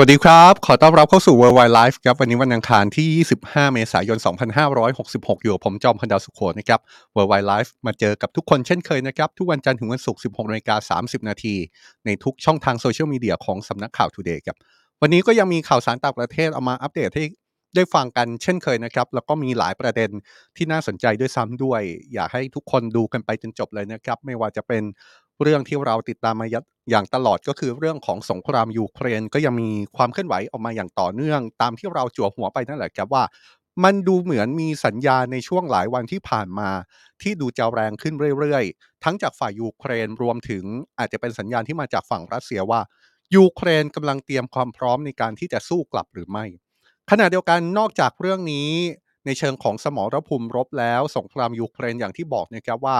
สวัสดีครับ ขอต้อนรับเข้าสู่ Worldwide Life ครับ วันนี้วันอังคารที่ 25 เมษายน 2566 อยู่ผมจอมพันดาวสุขโขนะครับ Worldwide Life มาเจอกับทุกคนเช่นเคยนะครับ ทุกวันจันทร์ถึงวันศุกร์ 16นาฬิกา30 นาที ในทุกช่องทางโซเชียลมีเดียของสำนักข่าว Today ครับ วันนี้ก็ยังมีข่าวสารต่างประเทศเอามาอัปเดตให้ได้ฟังกันเช่นเคยนะครับ แล้วก็มีหลายประเด็นที่น่าสนใจด้วยซ้ำด้วย อยากให้ทุกคนดูกันไปจนจบเลยนะครับ ไม่ว่าจะเป็น เรื่องที่เราติดตามมาอย่างตลอดก็คือเรื่องของสงครามยูเครนก็ยังมีความเคลื่อนไหวออกมาอย่างต่อเนื่อง ตามที่เราจั่วหัวไปนั่นแหละครับว่า มันดูเหมือนมีสัญญาณในช่วงหลายวันที่ผ่านมา ที่ดูจะแรงขึ้นเรื่อยๆ ทั้งจากฝ่ายยูเครนรวมถึงอาจจะเป็นสัญญาณที่มาจากฝั่งรัสเซียว่ายูเครนกำลังเตรียมความพร้อมในการที่จะสู้กลับหรือไม่ ขณะเดียวกันนอกจากเรื่องนี้ในเชิงของสมรภูมิรบแล้ว สงครามยูเครนอย่างที่บอกนะครับว่า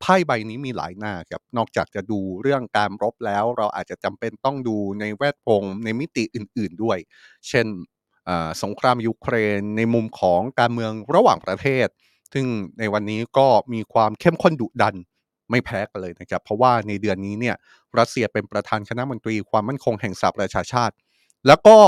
ไพ่ใบนี้มีหลายหน้าครับ นอกจากจะดูเรื่องการรบแล้ว เราอาจจะจำเป็นต้องดูในแวดวงในมิติอื่น ๆด้วย เช่นสงครามยูเครนในมุมของการเมืองระหว่างประเทศ ซึ่งในวันนี้ก็มีความเข้มข้นดุดันไม่แพ้กันเลยนะครับ เพราะว่าในเดือนนี้เนี่ยรัสเซียเป็นประธานคณะมนตรีความมั่นคงแห่งสหประชาชาติ แล้วก็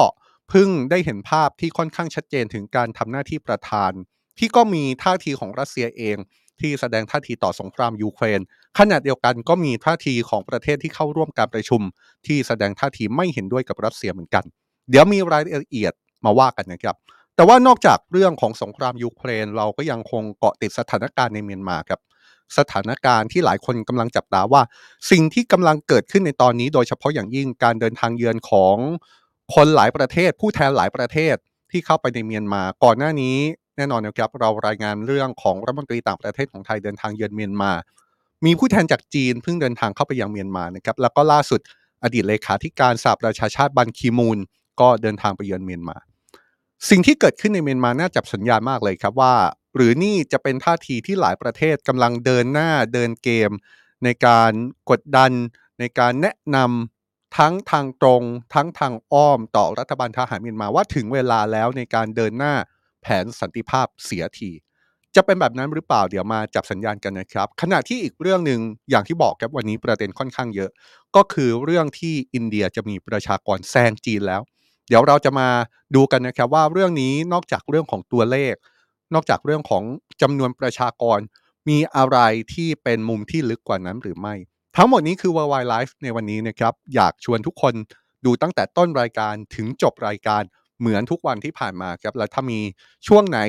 เพิ่งได้เห็นภาพที่ค่อนข้างชัดเจนถึงการทำหน้าที่ประธาน ที่ก็มีท่าทีของรัสเซียเอง ที่แสดงท่าทีต่อสงครามยูเครน ขณะเดียวกันก็มีท่าทีของประเทศที่เข้าร่วมการประชุม ที่แสดงท่าทีไม่เห็นด้วยกับรัสเซียเหมือนกัน เดี๋ยวมีรายละเอียดมาว่ากันนะครับ แต่ว่านอกจากเรื่องของสงครามยูเครน เราก็ยังคงเกาะติดสถานการณ์ในเมียนมาครับสถานการณ์ที่หลายคนกำลังจับตาว่า สิ่งที่กำลังเกิดขึ้นในตอนนี้ โดยเฉพาะอย่างยิ่งการเดินทางเยือนของคนหลายประเทศ ผู้แทนหลายประเทศที่เข้าไปในเมียนมา ก่อนหน้านี้ แน่นอนนะครับเรารายงานเรื่องของรัฐมนตรีต่างประเทศของไทยเดินทางเยือนเมียนมา มีผู้แทนจากจีนเพิ่งเดินทางเข้าไปยังเมียนมานะครับแล้วก็ล่าสุดอดีตเลขาธิการสหประชาชาติบันคีมูล ก็เดินทางไปเยือนเมียนมา สิ่งที่เกิดขึ้นในเมียนมาน่าจับสัญญาณมากเลยครับว่า หรือนี่จะเป็นท่าทีที่หลายประเทศกำลังเดินหน้าเดินเกม ในการกดดัน ในการแนะนำทั้งทางตรง ทั้งทางอ้อมต่อรัฐบาลทหารเมียนมาว่าถึงเวลาแล้วในการเดินหน้า แผนสันติภาพเสียที จะเป็นแบบนั้นหรือเปล่าเดี๋ยวมาจับสัญญาณกันนะครับ ขณะที่อีกเรื่องหนึ่งอย่างที่บอกครับวันนี้ประเด็นค่อนข้างเยอะ ก็คือเรื่องที่อินเดียจะมีประชากรแซงจีนแล้ว เดี๋ยวเราจะมาดูกันนะครับว่าเรื่องนี้นอกจากเรื่องของตัวเลข นอกจากเรื่องของจำนวนประชากร มีอะไรที่เป็นมุมที่ลึกกว่านั้นหรือไม่ ทั้งหมดนี้คือ Worldwide Life ในวันนี้นะครับอยากชวนทุกคนดูตั้งแต่ต้นรายการถึงจบรายการ เหมือนทุกวันที่ผ่านมาครับแล้วถ้ามีช่วงไหน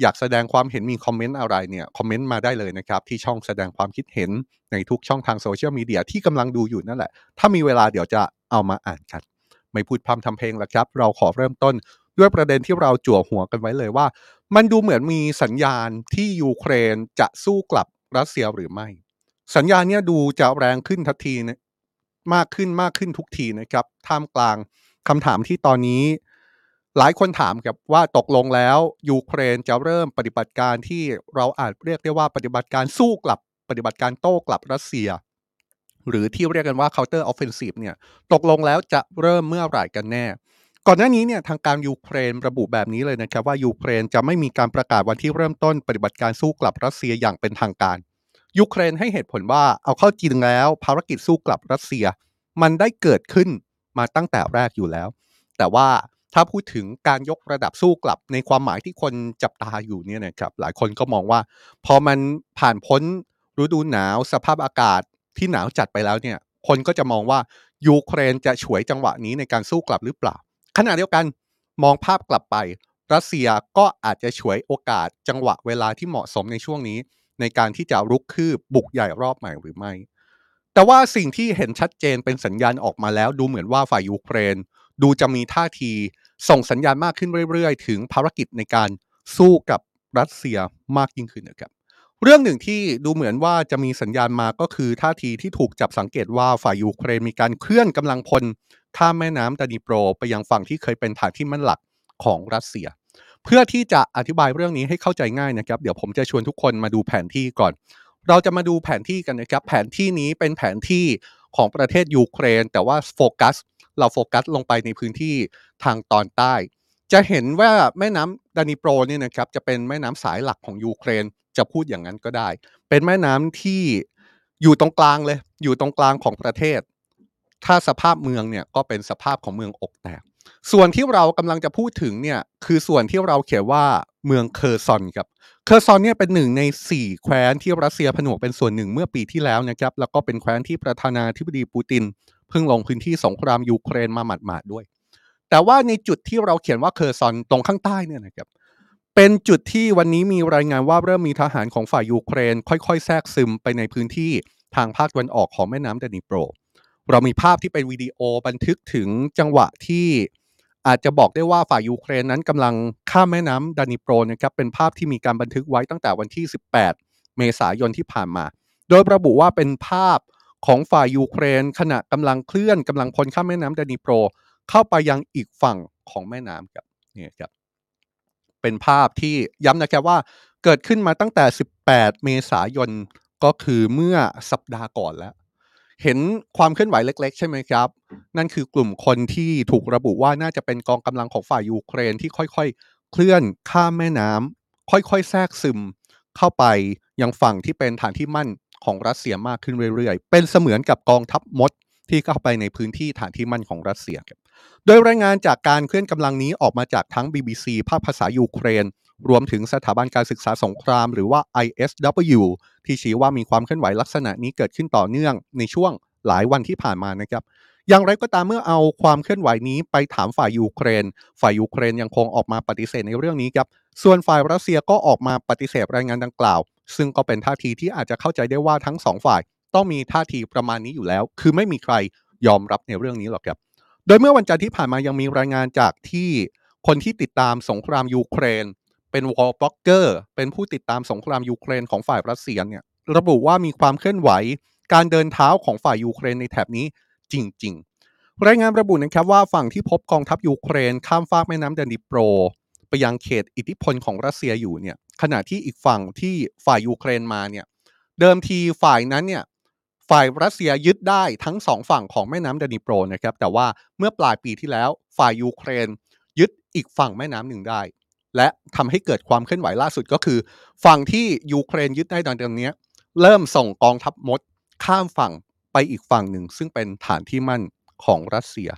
อยากแสดงความเห็นมีคอมเมนต์อะไรเนี่ยคอมเมนต์มาได้เลยนะครับ ที่ช่องแสดงความคิดเห็นในทุกช่องทางโซเชียลมีเดียที่กำลังดูอยู่นั่นแหละ ถ้ามีเวลาเดี๋ยวจะเอามาอ่านกัน ไม่พูดพร่ำทำเพลงแล้วครับ เราขอเริ่มต้นด้วยประเด็นที่เราจั่วหัวกันไว้เลยว่า มันดูเหมือนมีสัญญาณที่ยูเครนจะสู้กลับรัสเซียหรือไม่ สัญญาณนี้ดูจะแรงขึ้นทันทีนะมากขึ้นมากขึ้นทุกทีนะครับ ท่ามกลางคำถามที่ตอนนี้ หลายคนถามครับว่าตกลงแล้วยูเครนจะเริ่มปฏิบัติการที่เราอาจเรียกได้ว่าปฏิบัติการสู้กลับปฏิบัติการโต้กลับรัสเซีย หรือที่เรียกกันว่า counter offensive เนี่ยตกลงแล้วจะเริ่มเมื่อไหร่กันแน่ ก่อนหน้านี้เนี่ยทางการยูเครนระบุแบบนี้เลยนะครับว่ายูเครนจะไม่มีการประกาศวันที่เริ่มต้นปฏิบัติการสู้กลับรัสเซียอย่างเป็นทางการยูเครนให้เหตุผลว่าเอาเข้าจริงแล้ว ภารกิจสู้กลับรัสเซีย มันได้เกิดขึ้นมาตั้งแต่แรกอยู่แล้ว แต่ว่า ถ้าพูดถึงการยกระดับสู้กลับในความหมายที่คนจับตาอยู่เนี่ยนะครับหลายคนก็มองว่า พอมันผ่านพ้นฤดูหนาวสภาพอากาศที่หนาวจัดไปแล้วเนี่ย คนก็จะมองว่ายูเครนจะฉวยจังหวะนี้ในการสู้กลับหรือเปล่า ขณะเดียวกันมองภาพกลับไป รัสเซียก็อาจจะฉวยโอกาสจังหวะเวลาที่เหมาะสมในช่วงนี้ ในการที่จะรุกคืบบุกใหญ่รอบใหม่หรือไม่ แต่ว่าสิ่งที่เห็นชัดเจนเป็นสัญญาณออกมาแล้ว ดูเหมือนว่าฝ่ายยูเครน ดูจะมีท่าทีส่งสัญญาณมากขึ้นเรื่อยๆ ถึงภารกิจในการสู้กับรัสเซียมากยิ่งขึ้นนะครับเรื่องหนึ่งที่ดูเหมือนว่าจะมีสัญญาณมาก็คือท่าทีที่ถูกจับสังเกตว่าฝ่ายยูเครนมีการเคลื่อนกำลังพลข้ามแม่น้ำดานิโปร ไปยังฝั่งที่เคยเป็นฐานที่มั่นหลักของรัสเซีย เพื่อที่จะอธิบายเรื่องนี้ให้เข้าใจง่ายนะครับ เดี๋ยวผมจะชวนทุกคนมาดูแผนที่ก่อน เราจะมาดูแผนที่กันนะครับ แผนที่นี้เป็นแผนที่ของประเทศยูเครน แต่ว่าโฟกัส เราโฟกัสลงไปในพื้นที่ทางตอนใต้ จะเห็นว่าแม่น้ำดนิโปรเนี่ยนะครับจะเป็นแม่น้ำสายหลักของยูเครนจะพูดอย่างนั้นก็ได้ เป็นแม่น้ำที่อยู่ตรงกลางเลย อยู่ตรงกลางของประเทศ ถ้าสภาพเมืองเนี่ยก็เป็นสภาพของเมืองอกแตก ส่วนที่เรากำลังจะพูดถึงเนี่ยคือส่วนที่เราเขียนว่าเมืองเคอร์ซอนครับเคอร์ซอนเนี่ยเป็นหนึ่งใน 4 แคว้นที่รัสเซียผนวกเป็นส่วนหนึ่งเมื่อปีที่แล้วนะครับแล้วก็เป็นแคว้นที่ประธานาธิบดีปูติน เพิ่งลงพื้นที่สงครามยูเครนมาหมาดๆด้วย แต่ว่าในจุดที่เราเขียนว่าเคอร์ซอนตรงข้างใต้เนี่ยนะครับเป็นจุดที่วันนี้มีรายงานว่าเริ่มมีทหารของฝ่ายยูเครน ค่อยๆ แทรกซึมไปในพื้นที่ทางภาคตะวันออกของแม่น้ำดนิโปร เรามีภาพที่เป็นวิดีโอบันทึกถึงจังหวะที่อาจจะบอกได้ว่าฝ่ายยูเครนนั้นกำลังข้ามแม่น้ำดนิโปรนะครับเป็นภาพที่มีการบันทึกไว้ตั้งแต่วันที่ 18 เมษายนที่ผ่านมา โดยระบุว่าเป็นภาพของฝ่ายยูเครน ขณะกำลังเคลื่อนกำลังพลข้ามแม่น้ำดานิโปร เข้าไปยังอีกฝั่งของแม่น้ำครับนี่ครับเป็นภาพที่ย้ำนะครับว่าเกิดขึ้นมาตั้งแต่ 18 เมษายนก็คือเมื่อสัปดาห์ก่อนแล้ว เห็นความเคลื่อนไหวเล็ก ๆ ใช่ไหมครับ นั่นคือกลุ่มคนที่ถูกระบุว่าน่าจะเป็นกองกำลังของฝ่ายยูเครนที่ค่อยๆ เคลื่อนข้ามแม่น้ำค่อยๆ แทรกซึมเข้าไปยังฝั่งที่เป็นฐานที่มั่นของรัสเซียมากขึ้นเรื่อยๆ เป็นเสมือนกับกองทัพมดที่เข้าไปในพื้นที่ฐานที่มั่นของรัสเซียครับโดยรายงานจากการเคลื่อนกำลังนี้ออกมาจากทั้ง BBC ภาคภาษายูเครน รวมถึงสถาบันการศึกษาสงครามหรือว่า ISW ที่ชี้ว่ามีความเคลื่อนไหวลักษณะนี้เกิดขึ้นต่อเนื่องในช่วงหลายวันที่ผ่านมานะครับ อย่างไรก็ตามเมื่อเอาความเคลื่อนไหวนี้ไปถามฝ่ายยูเครน ฝ่ายยูเครนยังคงออกมาปฏิเสธในเรื่องนี้ครับ ส่วนฝ่ายรัสเซียก็ออกมาปฏิเสธรายงานดังกล่าว ซึ่งก็เป็นท่าทีที่อาจจะเข้าใจได้ว่าทั้งสองฝ่าย ต้องมีท่าทีประมาณนี้อยู่แล้ว คือไม่มีใครยอมรับในเรื่องนี้หรอกครับ โดยเมื่อวันจันทร์ที่ผ่านมายังมีรายงานจากที่คนที่ติดตามสงครามยูเครน เป็น war blogger เป็นผู้ติดตามสงครามยูเครนของฝ่ายรัสเซียเนี่ยระบุว่ามีความเคลื่อนไหว การเดินเท้าของฝ่ายยูเครนในแถบนี้จริง ๆ รายงานระบุนะครับว่าฝั่งที่พบกองทัพยูเครนข้ามฟากแม่น้ำดนิโปร ไปยังเขตอิทธิพลของรัสเซียอยู่เนี่ยขณะที่อีกฝั่งที่ฝ่ายยูเครนมาเนี่ยเดิมทีฝ่ายนั้นเนี่ยฝ่ายรัสเซียยึดได้ทั้งสองฝั่งของแม่น้ำดนิโปรนะครับแต่ว่าเมื่อปลายปีที่แล้วฝ่ายยูเครนยึดอีกฝั่งแม่น้ำหนึ่งได้ และทำให้เกิดความเคลื่อนไหวล่าสุดก็คือ ฝั่งที่ยูเครนยึดได้ตอนนี้ เริ่มส่งกองทัพมดข้ามฝั่งไปอีกฝั่งหนึ่ง ซึ่งเป็นฐานที่มั่นของรัสเซีย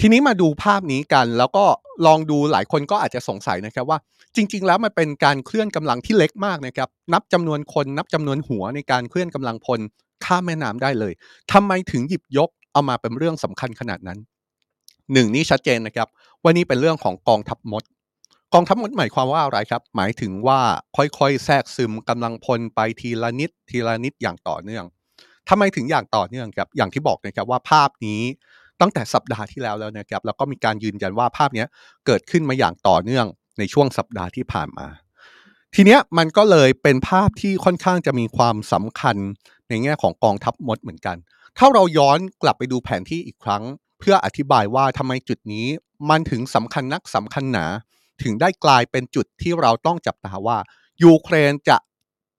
ทีนี้มาดูภาพนี้กัน แล้วก็ลองดูหลายคนก็อาจจะสงสัยนะครับว่า จริง ๆ แล้วมันเป็นการเคลื่อนกำลังที่เล็กมากนะครับ นับจำนวนคนนับจำนวนหัวในการเคลื่อนกำลังพลข้ามแม่น้ำได้เลยทำไมถึงหยิบยกเอามาเป็นเรื่องสำคัญขนาดนั้นหนึ่งนี่ชัดเจนนะครับว่านี่เป็นเรื่องของกองทัพมด กองทัพมดหมายความว่าอะไรครับ หมายถึงว่าค่อยๆ แทรกซึมกำลังพลไปทีละนิดทีละนิดอย่างต่อเนื่องทำไมถึงอย่างต่อเนื่องครับอย่างที่บอกนะครับว่าภาพนี้ตั้งแต่สัปดาห์ที่แล้วแล้วนะครับแล้วก็มีการยืนยันว่าภาพนี้เกิดขึ้นมาอย่างต่อเนื่องในช่วงสัปดาห์ที่ผ่านมา ทีเนี้ยมันก็เลยเป็นภาพที่ค่อนข้างจะมีความสำคัญในแง่ของกองทัพมดเหมือนกัน ถ้าเราย้อนกลับไปดูแผนที่อีกครั้ง เพื่ออธิบายว่าทำไมจุดนี้มันถึงสำคัญนักสำคัญหนา ถึงได้กลายเป็นจุดที่เราต้องจับตาว่า ยูเครนจะ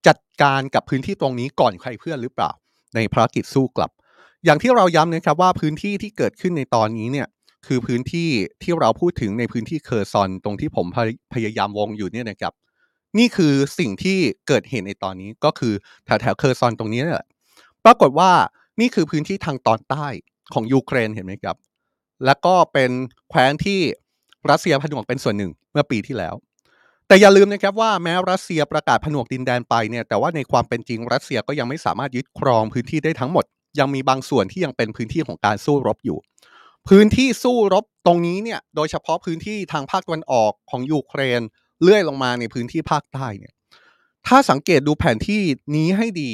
จัดการกับพื้นที่ตรงนี้ก่อนใครเพื่อนหรือเปล่า ในภารกิจสู้กลับ อย่างที่เราย้ำนะครับว่าพื้นที่ที่เกิดขึ้นในตอนนี้เนี่ยคือพื้นที่ที่เราพูดถึงในพื้นที่เคอร์ซอนตรงที่ผมพยายามวงอยู่เนี่ยนะครับ นี่คือสิ่งที่เกิดเหตุในตอนนี้ก็คือแถวแถวเคอร์ซอนตรงนี้แหละปรากฏว่านี่คือพื้นที่ทางตอนใต้ของยูเครนเห็นไหมครับ แล้วก็เป็นแคว้นที่ รัสเซียผนวกเป็นส่วนหนึ่งเมื่อปีที่แล้ว แต่อย่าลืมนะครับว่าแม้รัสเซียประกาศผนวกดินแดนไปเนี่ยแต่ว่าในความเป็นจริงรัสเซียก็ยังไม่สามารถยึดครองพื้นที่ได้ทั้งหมด ยังมีบางส่วนที่ยังเป็นพื้นที่ของการสู้รบอยู่ พื้นที่สู้รบตรงนี้เนี่ยโดยเฉพาะพื้นที่ทางภาคตะวันออกของยูเครนเลื่อยลงมาในพื้นที่ภาคใต้เนี่ยถ้าสังเกตดูแผนที่นี้ให้ดี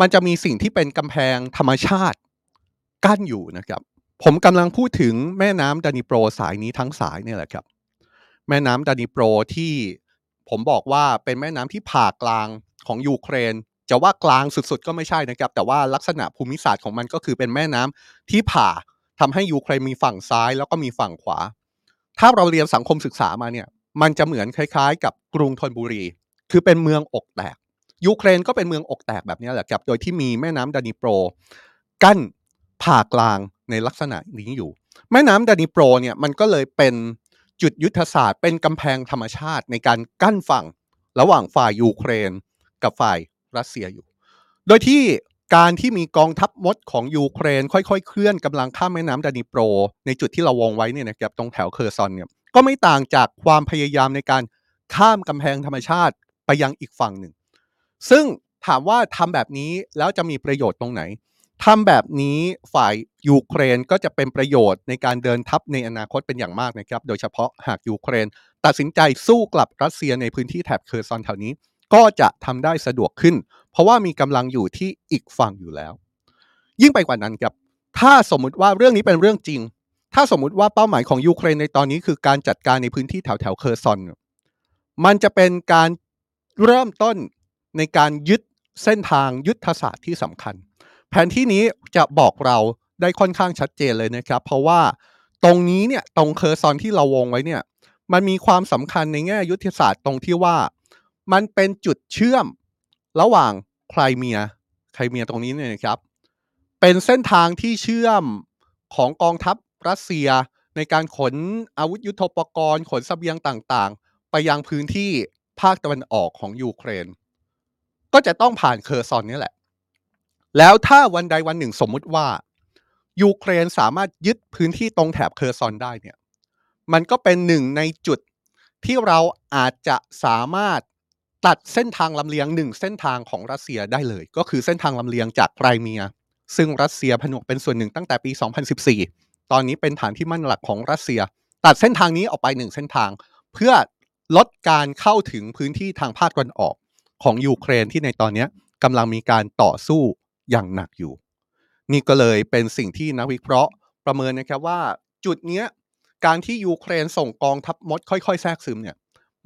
มันจะมีสิ่งที่เป็นกำแพงธรรมชาติกั้นอยู่นะครับ ผมกำลังพูดถึงแม่น้ำดนิโปรสายนี้ทั้งสายเนี่ยแหละครับ แม่น้ำดนิโปรที่ผมบอกว่าเป็นแม่น้ำที่ผ่ากลางของยูเครน จะว่ากลางสุดๆ ก็ไม่ใช่นะครับ แต่ว่าลักษณะภูมิศาสตร์ของมันก็คือเป็นแม่น้ำที่ผ่าทำให้ยูเครนมีฝั่งซ้ายแล้วก็มีฝั่งขวา ถ้าเราเรียนสังคมศึกษามาเนี่ย มันจะเหมือนคล้ายๆ กับกรุงธนบุรี คือเป็นเมืองอกแตกยูเครนก็เป็นเมืองอกแตกแบบนี้แหละครับ โดยที่มีแม่น้ำดานิโปร กั้น ผ่ากลางในลักษณะนี้อยู่ แม่น้ำดานิโปรเนี่ยมันก็เลยเป็นจุดยุทธศาสตร์ เป็นกำแพงธรรมชาติในการกั้นฝั่งระหว่างฝ่ายยูเครน กับฝ่ายรัสเซียอยู่ โดยที่การที่มีกองทัพมดของยูเครน ค่อยๆ เคลื่อนกำลังข้ามแม่น้ำดานิโปร ในจุดที่เราวงไว้เนี่ยนะครับตรงแถวเคอร์ซอนเนี่ยก็ไม่ต่างจากความพยายามในการข้ามกำแพงธรรมชาติไปยังอีกฝั่งหนึ่ง ซึ่งถามว่าทำแบบนี้แล้วจะมีประโยชน์ตรงไหน ทำแบบนี้ฝ่ายยูเครนก็จะเป็นประโยชน์ในการเดินทัพในอนาคตเป็นอย่างมากนะครับ โดยเฉพาะหากยูเครน ตัดสินใจสู้กลับรัสเซียในพื้นที่แถบเคอร์ซอนแถวนี้ ก็จะทำได้สะดวกขึ้น เพราะว่ามีกำลังอยู่ที่อีกฝั่งอยู่แล้ว ยิ่งไปกว่านั้นครับ ถ้าสมมุติว่าเรื่องนี้เป็นเรื่องจริง ถ้าสมมุติว่าเป้าหมายของยูเครนในตอนนี้คือการจัดการในพื้นที่แถวแถวเคอร์ซอน มันจะเป็นการเริ่มต้นในการยึดเส้นทางยุทธศาสตร์ที่สำคัญ แผนที่นี้จะบอกเราได้ค่อนข้างชัดเจนเลยนะครับ เพราะว่าตรงนี้เนี่ยตรงเคอร์ซอนที่เราวงไว้เนี่ย มันมีความสำคัญในแง่ยุทธศาสตร์ตรงที่ว่า มันเป็นจุดเชื่อมระหว่างไครเมียไครเมียตรงนี้เนี่ยนะครับ เป็นเส้นทางที่เชื่อมของกองทัพรัสเซียในการขนอาวุธยุโทโธปกรณ์ ขนเสบียงต่างๆ ไปยังพื้นที่ภาคตะวันออกของยูเครน ก็จะต้องผ่านเคอร์ซอนนี่แหละ แล้วถ้าวันใดวันหนึ่งสมมุติว่า ยูเครนสามารถยึดพื้นที่ตรงแถบเคอร์ซอนได้เนี่ย มันก็เป็นหนึ่งในจุดที่เราอาจจะสามารถตัดเส้นทางลำเลียงหนึ่งเส้นทางของรัสเซียได้เลย ก็คือเส้นทางลำเลียงจากไครเมีย ซึ่งรัสเซียผนวกเป็นส่วนหนึ่งตั้งแต่ปี 2014 ตอนนี้เป็นฐานที่มั่นหลักของรัสเซีย ตัดเส้นทางนี้ออกไปหนึ่งเส้นทาง เพื่อลดการเข้าถึงพื้นที่ทางภาคตะวันออกของยูเครนที่ในตอนนี้กำลังมีการต่อสู้ อย่างหนักอยู่ นี่ก็เลยเป็นสิ่งที่นักวิเคราะห์ประเมินนะครับว่าจุดเนี้ยการที่ยูเครนส่งกองทัพมดค่อยๆ แทรกซึมเนี่ย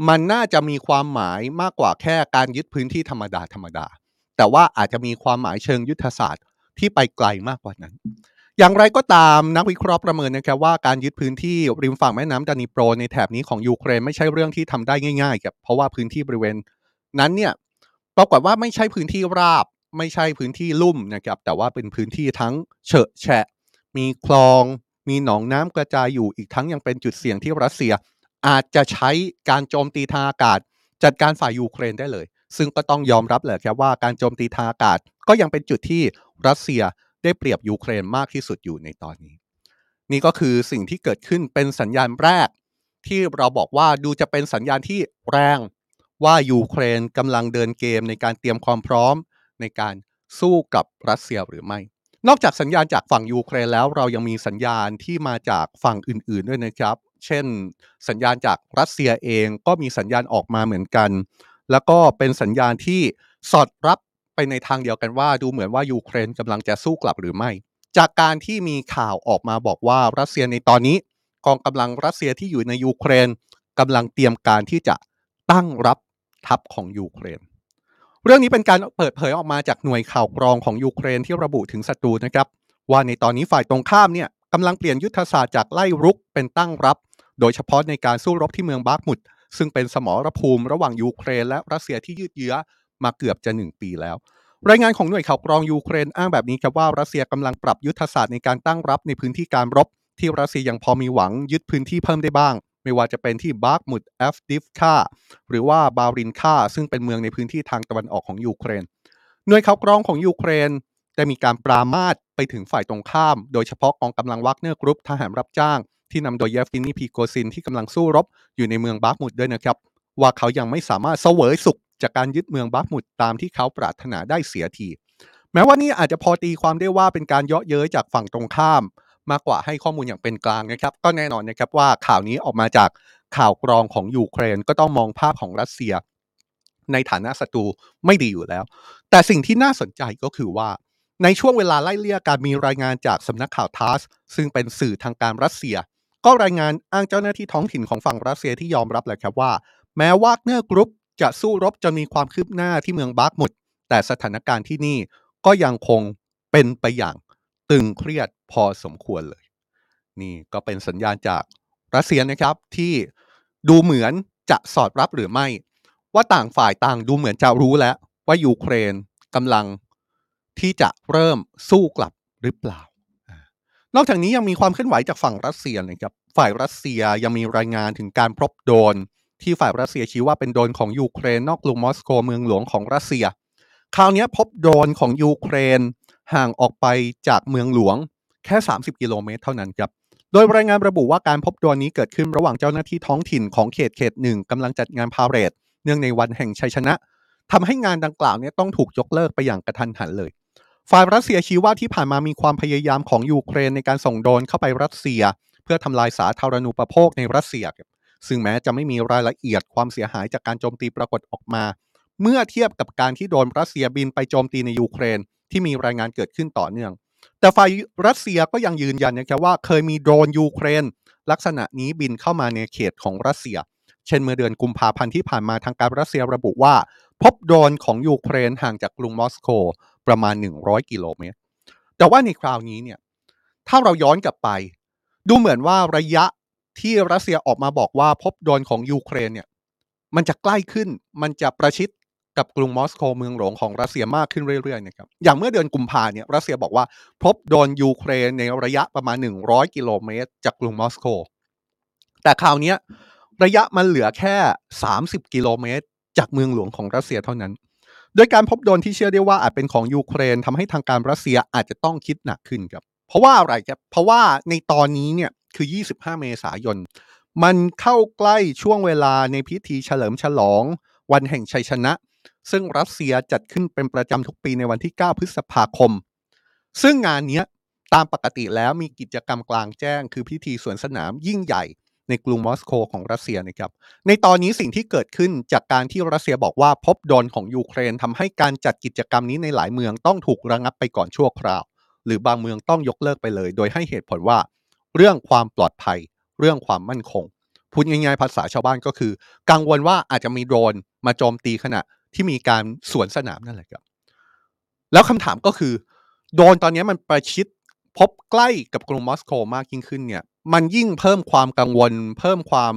มันน่าจะมีความหมายมากกว่าแค่การยึดพื้นที่ธรรมดาธรรมดา แต่ว่าอาจจะมีความหมายเชิงยุทธศาสตร์ที่ไปไกลมากกว่านั้น อย่างไรก็ตามนักวิเคราะห์ประเมินนะครับว่าการยึดพื้นที่ริมฝั่งแม่น้ำดานิโปรในแถบนี้ของยูเครนไม่ใช่เรื่องที่ทำได้ง่ายๆครับเพราะว่าพื้นที่บริเวณนั้นเนี่ยปรากฏว่าไม่ใช่พื้นที่ราบ ไม่ใช่พื้นที่ลุ่มนะครับ แต่ว่าเป็นพื้นที่ทั้งเฉอะแฉะ มีคลอง มีหนองน้ำกระจายอยู่อีกทั้งยังเป็นจุดเสี่ยงที่รัสเซีย อาจจะใช้การโจมตีทางอากาศ จัดการฝ่ายยูเครนได้เลย ซึ่งก็ต้องยอมรับแหละครับว่าการโจมตีทางอากาศ ก็ยังเป็นจุดที่รัสเซียได้เปรียบยูเครนมากที่สุดอยู่ในตอนนี้ นี่ก็คือสิ่งที่เกิดขึ้นเป็นสัญญาณแรก ที่เราบอกว่าดูจะเป็นสัญญาณที่แรงว่ายูเครนกำลังเดินเกมในการเตรียมความพร้อม ในการสู้กับรัสเซียหรือไม่ นอกจากสัญญาณจากฝั่งยูเครนแล้วเรายังมีสัญญาณที่มาจากฝั่งอื่น ๆ ด้วยนะครับ เช่น สัญญาณจากรัสเซียเองก็มีสัญญาณออกมาเหมือนกัน แล้วก็เป็นสัญญาณที่สอดรับไปในทางเดียวกันว่า ดูเหมือนว่ายูเครนกำลังจะสู้กลับหรือไม่ จากการที่มีข่าวออกมาบอกว่ารัสเซียในตอนนี้กองกำลังรัสเซียที่อยู่ในยูเครนกำลังเตรียมการที่จะตั้งรับทัพของยูเครน เรื่องนี้เป็นการเปิดเผยออกมาจากหน่วยข่าวกรองของยูเครนที่ระบุถึงศัตรูนะครับว่าในตอนนี้ฝ่ายตรงข้ามเนี่ยกำลังเปลี่ยนยุทธศาสตร์จากไล่รุกเป็นตั้งรับ โดยเฉพาะในการสู้รบที่เมืองบาร์กมุดซึ่งเป็นสมรภูมิระหว่างยูเครนและรัสเซียที่ยืดเยื้อมาเกือบจะหนึ่งปีแล้ว รายงานของหน่วยข่าวกรองยูเครนอ้างแบบนี้ครับว่ารัสเซียกำลังปรับยุทธศาสตร์ในการตั้งรับในพื้นที่การรบ ที่รัสเซียยังพอมีหวังยึดพื้นที่เพิ่มได้บ้าง ไม่ว่าจะเป็นที่บาร์กมุดแอฟดิฟคาหรือว่าบารินคาซึ่งเป็นเมืองในพื้นที่ทางตะวันออกของยูเครน หน่วยข่าวกรองของยูเครนได้มีการปรามาสไปถึงฝ่ายตรงข้าม โดยเฉพาะกองกำลังวากเนอร์กรุ๊ปทหารรับจ้าง ที่นำโดยเยฟเกนีพริโกซินที่กำลังสู้รบอยู่ในเมืองบาร์กมุดด้วยนะครับ ว่าเขายังไม่สามารถเสวยสุขจากการยึดเมืองบาร์กมุดตามที่เขาปรารถนาได้เสียทีแม้ว่านี่อาจจะพอตีความได้ว่าเป็นการเยาะเย้ยจากฝั่งตรงข้าม มากกว่าให้ข้อมูลอย่างเป็นกลางนะครับ ก็แน่นอนนะครับว่าข่าวนี้ออกมาจากข่าวกรองของยูเครนก็ต้องมองภาพของรัสเซีย ในฐานะศัตรูไม่ดีอยู่แล้ว แต่สิ่งที่น่าสนใจก็คือว่า ในช่วงเวลาไล่เลี่ยกันมีรายงานจากสำนักข่าวทาสซึ่งเป็นสื่อทางการรัสเซีย ก็รายงานอ้างเจ้าหน้าที่ท้องถิ่นของฝั่งรัสเซียที่ยอมรับแหละครับว่า แม้วากเนอร์กรุ๊ปจะสู้รบจนมีความคืบหน้าที่เมืองบาร์กมุดแต่สถานการณ์ที่นี่ก็ยังคงเป็นไปอย่าง ตึงเครียดพอสมควรเลย นี่ก็เป็นสัญญาณจากรัสเซียนะครับที่ดูเหมือนจะสอดรับหรือไม่ ว่าต่างฝ่ายต่างดูเหมือนจะรู้แล้ว ว่ายูเครนกำลังที่จะเริ่มสู้กลับหรือเปล่า นอกจากนี้ยังมีความเคลื่อนไหวจากฝั่งรัสเซียนะครับฝ่ายรัสเซียยังมีรายงานถึงการพบโดน ที่ฝ่ายรัสเซียชี้ว่าเป็นโดรนของยูเครนนอกกรุงมอสโกเมืองหลวงของรัสเซีย คราวนี้พบโดรนของยูเครน ห่างออกไปจากเมืองหลวงแค่ 30 กิโลเมตรเท่านั้นครับ โดยรายงานระบุว่าการพบโดรนนี้เกิดขึ้นระหว่างเจ้าหน้าที่ท้องถิ่นของเขตเขตหนึ่งกำลังจัดงานพาเหรดเนื่องในวันแห่งชัยชนะทำให้งานดังกล่าวนี้ต้องถูกยกเลิกไปอย่างกะทันหันเลย ฝ่ายรัสเซียชี้ว่าที่ผ่านมามีความพยายามของยูเครนในการส่งโดรนเข้าไปรัสเซีย เพื่อทำลายสาธารณูปโภคในรัสเซีย ซึ่งแม้จะไม่มีรายละเอียดความเสียหายจากการโจมตีปรากฏออกมา เมื่อเทียบกับการที่โดรนรัสเซียบินไปโจมตีในยูเครน ที่มีรายงานเกิดขึ้นต่อเนื่อง แต่ฝ่ายรัสเซียก็ยังยืนยันนะครับว่าเคยมีโดรนยูเครน ลักษณะนี้บินเข้ามาในเขตของรัสเซีย เช่นเมื่อเดือนกุมภาพันธ์ที่ผ่านมาทางการรัสเซียระบุว่า พบโดรนของยูเครนห่างจากกรุงมอสโกประมาณ 100 กิโลเมตร แต่ว่าในคราวนี้เนี่ยถ้าเราย้อนกลับไป ดูเหมือนว่าระยะที่รัสเซียออกมาบอกว่าพบโดรนของยูเครนเนี่ยมันจะใกล้ขึ้น มันจะประชิด กับกรุงมอสโกเมืองหลวงของรัสเซียมากขึ้นเรื่อยๆนะครับอย่างเมื่อเดือนกุมภาเนี่ยรัสเซียบอกว่าพบโดนยูเครนในระยะประมาณ 100 กิโลเมตร จากกรุงมอสโก แต่คราวนี้ระยะมันเหลือแค่ 30 กิโลเมตร จากเมืองหลวงของรัสเซียเท่านั้น โดยการพบโดนที่เชื่อได้ว่าอาจเป็นของยูเครนทำให้ทางการรัสเซียอาจจะต้องคิดหนักขึ้นครับเพราะว่าอะไรครับเพราะว่าในตอนนี้เนี่ยคือ 25 เมษายนมันเข้าใกล้ช่วงเวลาในพิธีเฉลิมฉลอง วันแห่งชัยชนะ ซึ่งรัสเซียจัดขึ้นเป็นประจำทุกปีในวันที่ 9 พฤษภาคม ซึ่งงานนี้ตามปกติแล้วมีกิจกรรมกลางแจ้ง คือพิธีสวนสนามยิ่งใหญ่ในกรุงมอสโกของรัสเซียนะครับ ในตอนนี้สิ่งที่เกิดขึ้นจากการที่รัสเซียบอกว่าพบโดนของยูเครนทำให้การจัดกิจกรรมนี้ในหลายเมืองต้องถูกระงับไปก่อนชั่วคราว หรือบางเมืองต้องยกเลิกไปเลย โดยให้เหตุผลว่า เรื่องความปลอดภัย เรื่องความมั่นคง พูดง่ายๆภาษาชาวบ้านก็คือ กังวลว่าอาจจะมีโดรนมาโจมตีขณะ ที่มีการสวนสนามนั่นแหละครับ แล้วคำถามก็คือ โดนตอนนี้มันประชิดพบใกล้กับกรุงมอสโกมากยิ่งขึ้นเนี่ย มันยิ่งเพิ่มความกังวล เพิ่มความ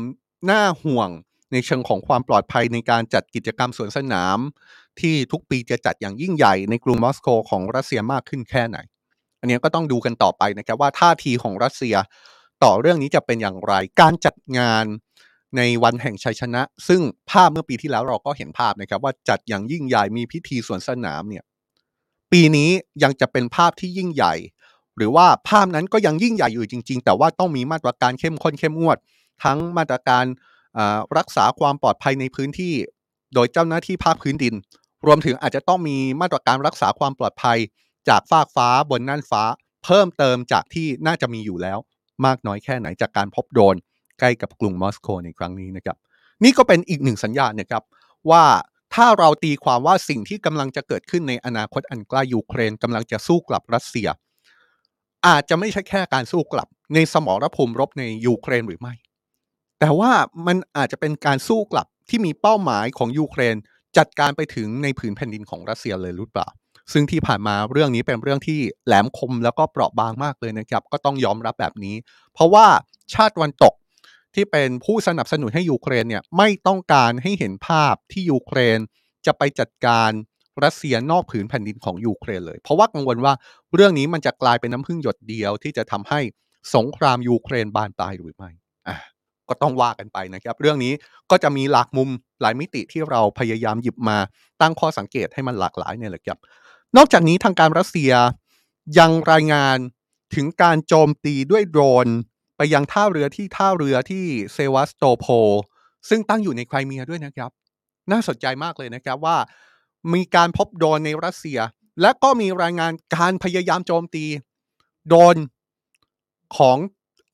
น่าห่วงในเชิงของความปลอดภัยในการจัดกิจกรรมสวนสนาม ที่ทุกปีจะจัดอย่างยิ่งใหญ่ในกรุงมอสโกของรัสเซียมากขึ้นแค่ไหน อันนี้ก็ต้องดูกันต่อไปนะครับว่าท่าทีของรัสเซียต่อเรื่องนี้จะเป็นอย่างไร การจัดงาน ในวันแห่งชัยชนะ ซึ่งภาพเมื่อปีที่แล้วเราก็เห็นภาพนะครับว่าจัดอย่างยิ่งใหญ่มีพิธีสวนสนามเนี่ยปีนี้ยังจะเป็นภาพที่ยิ่งใหญ่ หรือว่าภาพนั้นก็ยังยิ่งใหญ่อยู่จริง ๆ แต่ว่าต้องมีมาตรการเข้มข้นเข้มงวด ทั้งมาตรการรักษาความปลอดภัยในพื้นที่ โดยเจ้าหน้าที่ภาคพื้นดิน รวมถึงอาจจะต้องมีมาตรการรักษาความปลอดภัยจากฟากฟ้าบนน่านฟ้า เพิ่มเติมจากที่น่าจะมีอยู่แล้ว มากน้อยแค่ไหนจากการพบโดรน ใกล้กับกรุงมอสโกในครั้งนี้นะครับ นี่ก็เป็นอีกหนึ่งสัญญาณนะครับว่าถ้าเราตีความว่าสิ่งที่กำลังจะเกิดขึ้นในอนาคตอันใกล้ยูเครนกำลังจะสู้กลับรัสเซีย อาจจะไม่ใช่แค่การสู้กลับ ในสมรภูมิรบในยูเครนหรือไม่ แต่ว่ามันอาจจะเป็นการสู้กลับที่มีเป้าหมายของยูเครน จัดการไปถึงในผืนแผ่นดินของรัสเซียเลยหรือเปล่า ซึ่งที่ผ่านมาเรื่องนี้เป็นเรื่องที่แหลมคมแล้วก็เปราะบางมากเลยนะครับ ก็ต้องยอมรับแบบนี้ เพราะว่าชาติวันตก ที่เป็นผู้สนับสนุนให้ยูเครนเนี่ยไม่ต้องการให้เห็นภาพที่ยูเครนจะไปจัดการรัสเซียนอกผืนแผ่นดินของยูเครนเลย เพราะว่ากังวลว่าเรื่องนี้มันจะกลายเป็นน้ำผึ้งหยดเดียวที่จะทำให้สงครามยูเครนบานปลายหรือไม่อะก็ต้องว่ากันไปนะครับ เรื่องนี้ก็จะมีหลากมุมหลายมิติที่เราพยายามหยิบมาตั้งข้อสังเกตให้มันหลากหลายเนี่ยแหละครับ นอกจากนี้ทางการรัสเซียยังรายงานถึงการโจมตีด้วยโดรน ไปยังท่าเรือที่ท่าเรือที่เซวัสโตโพซึ่งตั้งอยู่ในไครเมียด้วยนะครับ น่าสนใจมากเลยนะครับว่า มีการพบโดรนในรัสเซีย และก็มีรายงานการพยายามโจมตีโดรนของ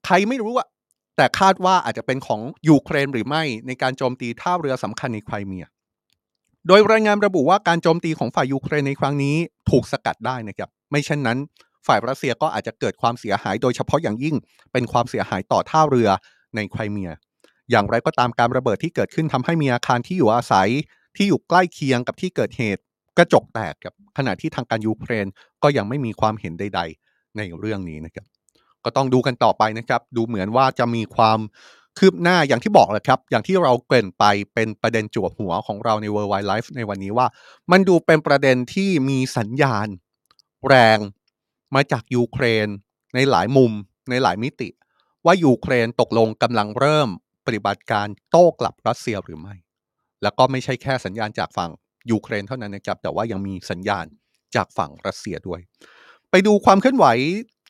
ใครไม่รู้อะแต่คาดว่าอาจจะเป็นของยูเครนหรือไม่ในการโจมตีท่าเรือสำคัญในไครเมีย โดยรายงานระบุว่าการโจมตีของฝ่ายยูเครนในครั้งนี้ถูกสกัดได้นะครับ ไม่เช่นนั้น ฝ่ายรัสเซียก็อาจจะเกิดความเสียหายโดยเฉพาะอย่างยิ่ง เป็นความเสียหายต่อท่าเรือในไครเมีย อย่างไรก็ตามการระเบิดที่เกิดขึ้นทำให้มีอาคารที่อยู่อาศัยที่อยู่ใกล้เคียงกับที่เกิดเหตุกระจกแตกกับขณะที่ทางการยูเครนก็ยังไม่มีความเห็นใด ๆ ในเรื่องนี้นะครับ ก็ต้องดูกันต่อไปนะครับ ดูเหมือนว่าจะมีความคืบหน้าอย่างที่บอกแหละครับ อย่างที่เราเกริ่นไปเป็นประเด็นจั่วหัวของเราใน World Wide Life ในวันนี้ว่า มันดูเป็นประเด็นที่มีสัญญาณ แรง มาจากยูเครน ในหลายมุม ในหลายมิติ ว่ายูเครนตกลงกำลังเริ่มปฏิบัติการโต้กลับรัสเซียหรือไม่ แล้วก็ไม่ใช่แค่สัญญาณจากฝั่งยูเครนเท่านั้นนะครับ แต่ว่ายังมีสัญญาณจากฝั่งรัสเซียด้วย ไปดูความเคลื่อนไหว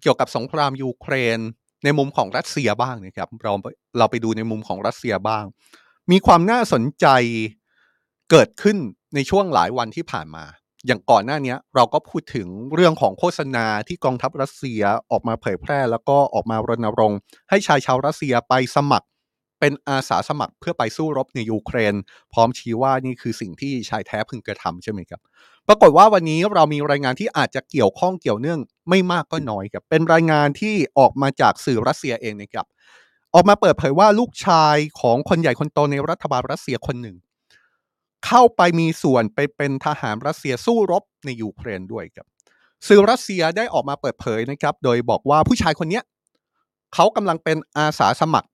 เกี่ยวกับสงครามยูเครน ในมุมของรัสเซียบ้างนะครับ เราเราไปดูในมุมของรัสเซียบ้าง มีความน่าสนใจเกิดขึ้นในช่วงหลายวันที่ผ่านมา อย่างก่อนหน้านี้เราก็พูดถึงเรื่องของโฆษณาที่กองทัพรัสเซียออกมาเผยแพร่ แล้วก็ออกมารณรงค์ ให้ชายชาวรัสเซียไปสมัครเป็นอาสาสมัครเพื่อไปสู้รบในยูเครน พร้อมชี้ว่านี่คือสิ่งที่ชายแท้พึงกระทำใช่ไหมครับ ปรากฏว่าวันนี้เรามีรายงานที่อาจจะเกี่ยวข้องเกี่ยวเนื่องไม่มากก็น้อยครับเป็นรายงานที่ออกมาจากสื่อรัสเซียเองนะครับออกมาเปิดเผยว่าลูกชายของคนใหญ่คนโตในรัฐบาลรัสเซียคนหนึ่ง เข้าไปมีส่วนไปเป็นทหารรัสเซียสู้รบในยูเครนด้วยครับสื่อรัสเซียได้ออกมาเปิดเผยนะครับ โดยบอกว่าผู้ชายคนนี้เขากำลังเป็นอาสาสมัคร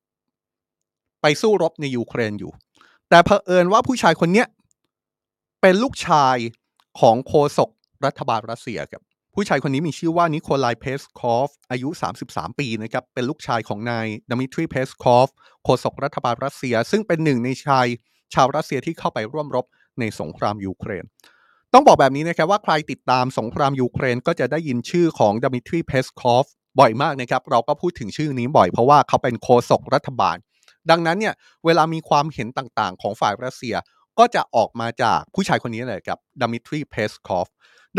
ไปสู้รบในยูเครนอยู่ แต่เผอิญว่าผู้ชายคนนี้เป็นลูกชายของโฆษกรัฐบาลรัสเซียครับผู้ชายคนนี้มีชื่อว่านิโคลายเพสคอฟอายุ 33 ปีนะครับเป็นลูกชายของนายดมิทรีเพสคอฟโฆษกรัฐบาลรัสเซีย ซึ่งเป็นหนึ่งในชาย ชาวรัสเซียที่เข้าไปร่วมรบในสงครามยูเครน ต้องบอกแบบนี้นะครับว่าใครติดตามสงครามยูเครนก็จะได้ยินชื่อของดมิทรีเพสคอฟบ่อยมากนะครับ เราก็พูดถึงชื่อนี้บ่อยเพราะว่าเขาเป็นโฆษกรัฐบาล ดังนั้นเนี่ยเวลามีความเห็นต่างๆ ของฝ่ายรัสเซียก็จะออกมาจากผู้ชายคนนี้เลยครับดมิทรีเพสคอฟ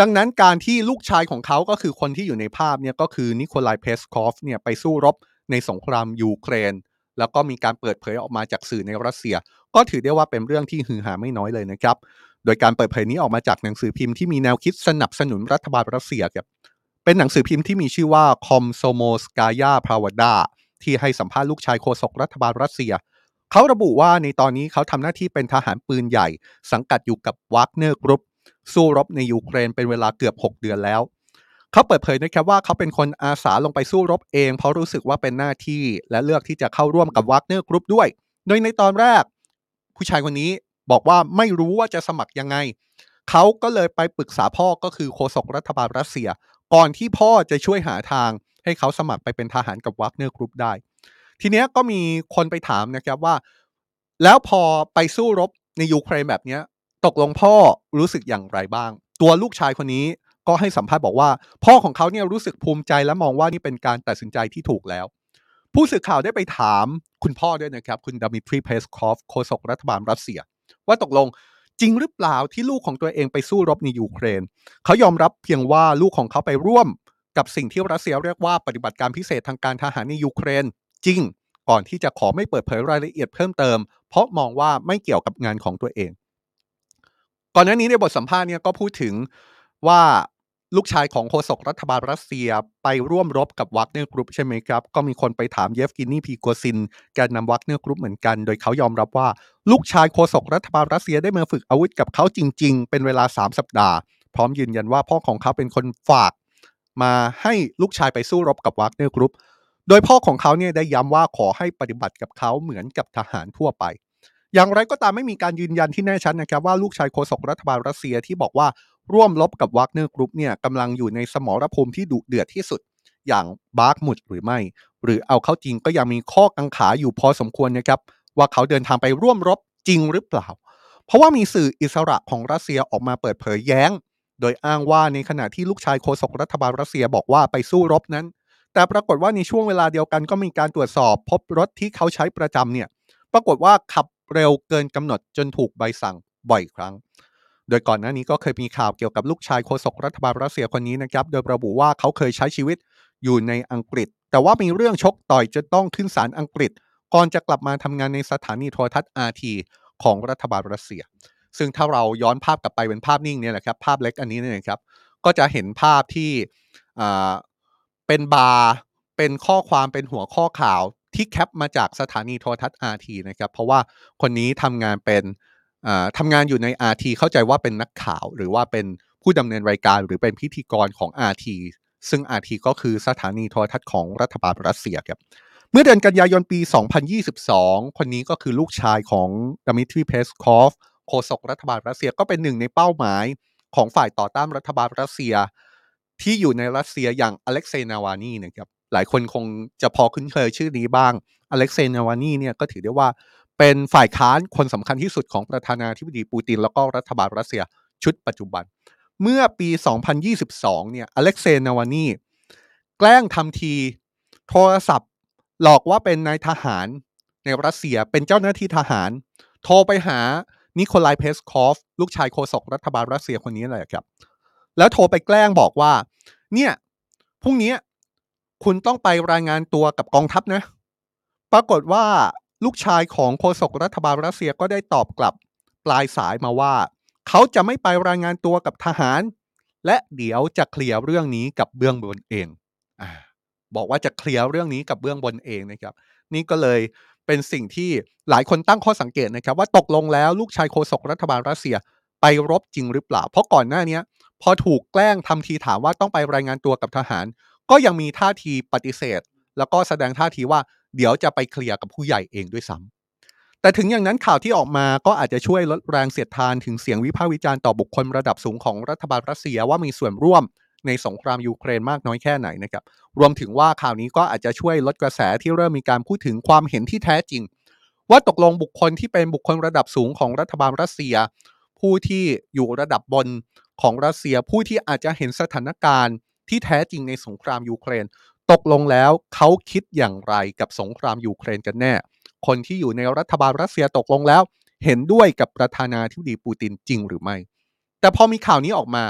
ดังนั้นการที่ลูกชายของเขาก็คือคนที่อยู่ในภาพเนี่ยก็คือนิโคลายเพสคอฟเนี่ยไปสู้รบในสงครามยูเครน แล้วก็มีการเปิดเผยออกมาจากสื่อในรัสเซีย ก็ถือได้ว่าเป็นเรื่องที่ฮือฮาไม่น้อยเลยนะครับ โดยการเปิดเผยนี้ออกมาจากหนังสือพิมพ์ที่มีแนวคิดสนับสนุนรัฐบาลรัสเซียครับเป็นหนังสือพิมพ์ที่มีชื่อว่าคอมโซโมสกายาพราวดาที่ให้สัมภาษณ์ลูกชายโฆษกรัฐบาลรัสเซีย เขาระบุว่าในตอนนี้เขาทำหน้าที่เป็นทหารปืนใหญ่ สังกัดอยู่กับวากเนอร์กรุ๊ปสู้รบในยูเครนเป็นเวลาเกือบ 6 เดือนแล้ว เขาเปิดเผยนะครับว่าเขาเป็นคนอาสาลงไปสู้รบเอง เพราะรู้สึกว่าเป็นหน้าที่และเลือกที่จะเข้าร่วมกับวากเนอร์กรุ๊ปด้วย โดยในตอนแรก ผู้ชายคนนี้บอกว่าไม่รู้ว่าจะสมัครยังไง เขาก็เลยไปปรึกษาพ่อก็คือโฆษกรัฐบาลรัสเซีย ก่อนที่พ่อจะช่วยหาทาง ให้เขาสมัครไปเป็นทหารกับวากเนอร์กรุ๊ปได้ ทีเนี้ยก็มีคนไปถามนะครับว่า แล้วพอไปสู้รบในยูเครนแบบเนี้ย ตกลงพ่อรู้สึกอย่างไรบ้าง ตัวลูกชายคนนี้ก็ให้สัมภาษณ์บอกว่า พ่อของเขาเนี่ยรู้สึกภูมิใจและมองว่านี่เป็นการตัดสินใจที่ถูกแล้ว ผู้สื่อข่าวได้ไปถามคุณพ่อด้วยนะครับ คุณดมิทรีเพสคอฟโฆษกรัฐบาลรัสเซีย ว่าตกลงจริงหรือเปล่าที่ลูกของตัวเองไปสู้รบในยูเครน เขายอมรับเพียงว่าลูกของเขาไปร่วมกับสิ่งที่รัสเซียเรียกว่าปฏิบัติการพิเศษทางการทหารในยูเครน จริง ก่อนที่จะขอไม่เปิดเผยรายละเอียดเพิ่มเติม เพราะมองว่าไม่เกี่ยวกับงานของตัวเอง ก่อนหน้านี้ในบทสัมภาษณ์เนี่ยก็พูดถึงว่า ลูกชายของโฆษกรัฐบาลรัสเซียไปร่วมรบกับวากเนอร์กรุ๊ปใช่ไหมครับ ก็มีคนไปถามเยฟกินีพริโกซินแกนนำวากเนอร์กรุ๊ปเหมือนกัน โดยเขายอมรับว่า ลูกชายโฆษกรัฐบาลรัสเซียได้มาฝึกอาวุธกับเขาจริง ๆ เป็นเวลา 3 สัปดาห์ พร้อมยืนยันว่าพ่อของเขาเป็นคนฝาก มาให้ลูกชายไปสู้รบกับวากเนอร์กรุ๊ปโดยพ่อของเขาเนี่ยได้ย้ำว่าขอให้ปฏิบัติกับเขาเหมือนกับทหารทั่วไปอย่างไรก็ตามไม่มีการยืนยันที่แน่ชัดนะครับว่าลูกชายโฆษกรัฐบาลรัสเซียที่บอกว่า ร่วมรบกับวากเนอร์กรุ๊ปเนี่ยกำลังอยู่ในสมรภูมิที่ดุเดือดที่สุดอย่างบาร์กมุดหรือไม่ หรือเอาเข้าจริงก็ยังมีข้อกังขาอยู่พอสมควรนะครับ ว่าเขาเดินทางไปร่วมรบจริงหรือเปล่า เพราะว่ามีสื่ออิสระของรัสเซียออกมาเปิดเผยแย้ง โดยอ้างว่าในขณะที่ลูกชายโฆษกรัฐบาลรัสเซียบอกว่าไปสู้รบนั้น แต่ปรากฏว่าในช่วงเวลาเดียวกันก็มีการตรวจสอบพบรถที่เขาใช้ประจำเนี่ย ปรากฏว่าขับเร็วเกินกำหนดจนถูกใบสั่งบ่อยครั้ง โดยก่อนหน้านี้ก็เคยมีข่าวเกี่ยวกับลูกชายโฆษกรัฐบาลรัสเซียคนนี้นะครับ โดยระบุว่าเขาเคยใช้ชีวิตอยู่ในอังกฤษ แต่ว่ามีเรื่องชกต่อยจะต้องขึ้นศาลอังกฤษ ก่อนจะกลับมาทำงานในสถานีโทรทัศน์อาทีของรัฐบาลรัสเซีย ซึ่งถ้าเราย้อนภาพกลับไปเป็นภาพนิ่งเนี่ยแหละครับ ภาพเล็กอันนี้เนี่ยครับ ก็จะเห็นภาพที่เป็นบาร์เป็นข้อความเป็นหัวข้อข่าวที่แคปมาจากสถานีโทรทัศน์ RT นะครับ เพราะว่าคนนี้ทำงานเป็น ทำงานอยู่ใน RT เข้าใจว่าเป็นนักข่าว หรือว่าเป็นผู้ดำเนินรายการหรือเป็นพิธีกรของ RT ซึ่ง RT ก็คือสถานีโทรทัศน์ของรัฐบาลรัสเซียครับเมื่อเดือนกันยายนปี 2022 คนนี้ก็คือลูกชายของดมิทรีเพสคอฟโฆษกรัฐบาลรัสเซียก็เป็นหนึ่งในเป้าหมายของฝ่ายต่อต้านรัฐบาลรัสเซีย ที่อยู่ในรัสเซียอย่างอเล็กเซย์นาวาลนีนะครับหลายคนคงจะพอคุ้นเคยชื่อนี้บ้างอเล็กเซย์นาวาลนีเนี่ยก็ถือได้ว่า เป็นฝ่ายค้านคนสำคัญที่สุดของประธานาธิบดีปูติน แล้วก็รัฐบาลรัสเซียชุดปัจจุบัน เมื่อปี 2022 เนี่ยอเล็กเซย์นาวาลนีแกล้งทำทีโทรศัพท์ หลอกว่าเป็นนายทหารในรัสเซียเป็นเจ้าหน้าที่ทหาร โทรไปหานิโคลายเพสคอฟ ลูกชายโฆษกรัฐบาลรัสเซียคนนี้แหละครับ แล้วโทรไปแกล้งบอกว่า เนี่ยพรุ่งนี้คุณต้องไปรายงานตัวกับกองทัพนะ ปรากฏว่า ลูกชายของโฆษกรัฐบาลรัสเซียก็ได้ตอบกลับปลายสายมาว่า เขาจะไม่ไปรายงานตัวกับทหาร และเดี๋ยวจะเคลียร์เรื่องนี้กับเบื้องบนเองอบอกว่าจะเคลียร์เรื่องนี้กับเบื้องบนเองนะครับ นี่ก็เลยเป็นสิ่งที่หลายคนตั้งข้อสังเกตนะครับ ว่าตกลงแล้วลูกชายโฆษกรัฐบาลรัสเซียไปรบจริงหรือเปล่า เพราะก่อนหน้านี้พอถูกแกล้งทำทีถามว่าต้องไปรายงานตัวกับทหาร ก็ยังมีท่าทีปฏิเสธ แล้วก็แสดงท่าทีว่า เดี๋ยวจะไปเคลียร์กับผู้ใหญ่เองด้วยซ้ำแต่ถึงอย่างนั้นข่าวที่ออกมาก็อาจจะช่วยลดแรงเสียดทานถึงเสียงวิพากษ์วิจารณ์ต่อบุคคลระดับสูงของรัฐบาลรัสเซียว่ามีส่วนร่วมในสงครามยูเครนมากน้อยแค่ไหนนะครับ รวมถึงว่าข่าวนี้ก็อาจจะช่วยลดกระแสที่เริ่มมีการพูดถึงความเห็นที่แท้จริง ว่าตกลงบุคคลที่เป็นบุคคลระดับสูงของรัฐบาลรัสเซีย ผู้ที่อยู่ระดับบนของรัสเซีย ผู้ที่อาจจะเห็นสถานการณ์ที่แท้จริงในสงครามยูเครน ตกลงแล้วเขาคิดอย่างไรกับสงครามยูเครนกันแน่ คนที่อยู่ในรัฐบาลรัสเซียตกลงแล้ว เห็นด้วยกับประธานาธิบดีปูตินจริงหรือไม่ แต่พอมีข่าวนี้ออกมา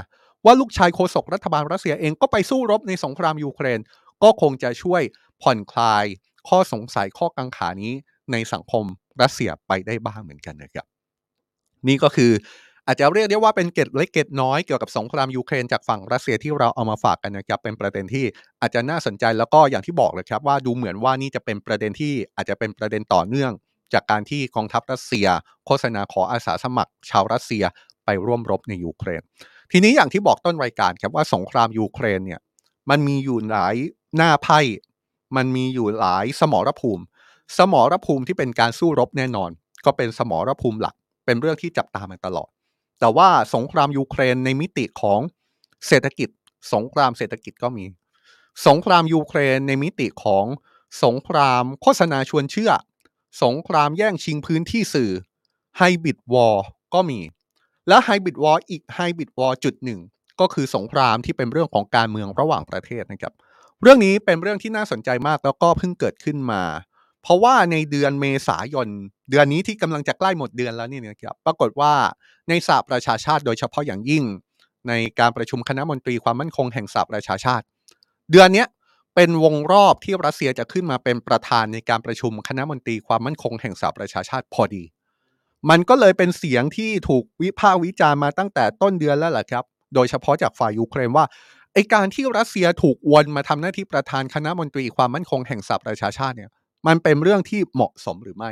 ว่าลูกชายโฆษกรัฐบาลรัสเซียเองก็ไปสู้รบในสงครามยูเครน ก็คงจะช่วยผ่อนคลาย ข้อสงสัยข้อกังขานี้ในสังคมรัสเซียไปได้บ้างเหมือนกันนะครับ นี่ก็คือ อาจจะเรียกได้ว่าเป็นเกตเล็กเกตน้อยเกี่ยวกับสงครามยูเครนจากฝั่งรัสเซียที่เราเอามาฝากกันนะครับเป็นประเด็นที่อาจจะน่าสนใจแล้วก็อย่างที่บอกเลยครับว่าดูเหมือนว่านี่จะเป็นประเด็นที่อาจจะเป็นประเด็นต่อเนื่อง จากการที่กองทัพรัสเซีย โฆษณาขออาสาสมัคร ชาวรัสเซียไปร่วมรบในยูเครน ทีนี้อย่างที่บอกต้นรายการครับว่าสงครามยูเครนเนี่ยมันมีอยู่หลายหน้าไพ่ มันมีอยู่หลายสมรภูมิ สมรภูมิที่เป็นการสู้รบแน่นอน ก็เป็นสมรภูมิหลัก เป็นเรื่องที่จับตามาตลอด แต่ว่าสงครามยูเครนในมิติของเศรษฐกิจ สงครามเศรษฐกิจก็มี สงครามยูเครนในมิติของสงครามโฆษณาชวนเชื่อ สงครามแย่งชิงพื้นที่สื่อ hybrid war ก็มี และ hybrid war อีก hybrid war จุดหนึ่งก็คือสงครามที่เป็นเรื่องของการเมืองระหว่างประเทศนะครับ เรื่องนี้เป็นเรื่องที่น่าสนใจมากแล้วก็เพิ่งเกิดขึ้นมา เพราะว่าในเดือนเมษายน เดือนนี้ที่กำลังจะใกล้หมดเดือนแล้วนี่นะครับปรากฏว่าในสหประชาชาติโดยเฉพาะอย่างยิ่ง ในการประชุมคณะมนตรีความมั่นคงแห่งสหประชาชาติ เดือนนี้เป็นวงรอบที่รัสเซียจะขึ้นมาเป็นประธานในการประชุมคณะมนตรีความมั่นคงแห่งสหประชาชาติพอดี มันก็เลยเป็นเสียงที่ถูกวิพากษ์วิจารณ์มาตั้งแต่ต้นเดือนแล้วแหละครับ โดยเฉพาะจากฝ่ายยูเครนว่าไอการที่รัสเซียถูกวนมาทำหน้าที่ประธานคณะมนตรีความมั่นคงแห่งสหประชาชาติเนี่ย มันเป็นเรื่องที่เหมาะสมหรือไม่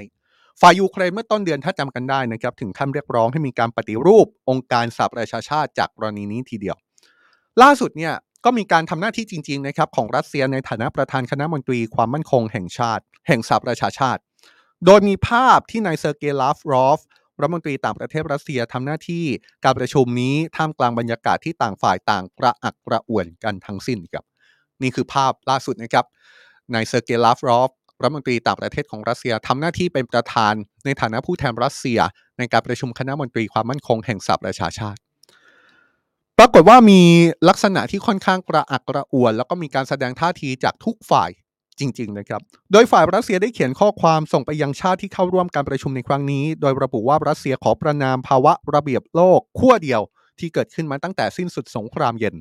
ฝ่ายยูเครนเมื่อต้นเดือนถ้าจำกันได้นะครับถึงขั้นเรียกร้องให้มีการปฏิรูปองค์การสหประชาชาติจากกรณีนี้ทีเดียว ล่าสุดเนี่ยก็มีการทำหน้าที่จริงๆนะครับของรัสเซียในฐานะประธานคณะมนตรีความมั่นคงแห่งชาติ แห่งสหประชาชาติ โดยมีภาพที่นายเซอร์เกย์ลาฟรอฟรัฐมนตรีต่างประเทศรัสเซียทำหน้าที่การประชุมนี้ท่ามกลางบรรยากาศที่ต่างฝ่ายต่างกระอักกระอ่วนกันทั้งสิ้นครับนี่คือภาพล่าสุดนะครับนายเซอร์เกย์ลาฟรอฟ รัฐมนตรีต่างประเทศของรัสเซียทำหน้าที่เป็นประธานในฐานะผู้แทนรัสเซีย ในการประชุมคณะมนตรีความมั่นคงแห่งสหประชาชาติ ปรากฏว่ามีลักษณะที่ค่อนข้างกระอักกระอ่วน แล้วก็มีการแสดงท่าทีจากทุกฝ่ายจริงๆนะครับ โดยฝ่ายรัสเซียได้เขียนข้อความส่งไปยังชาติที่เข้าร่วมการประชุมในครั้งนี้ โดยระบุว่ารัสเซียขอประนามภาวะระเบียบโลกขั้วเดียวที่เกิดขึ้นมาตั้งแต่สิ้นสุดสงครามเย็น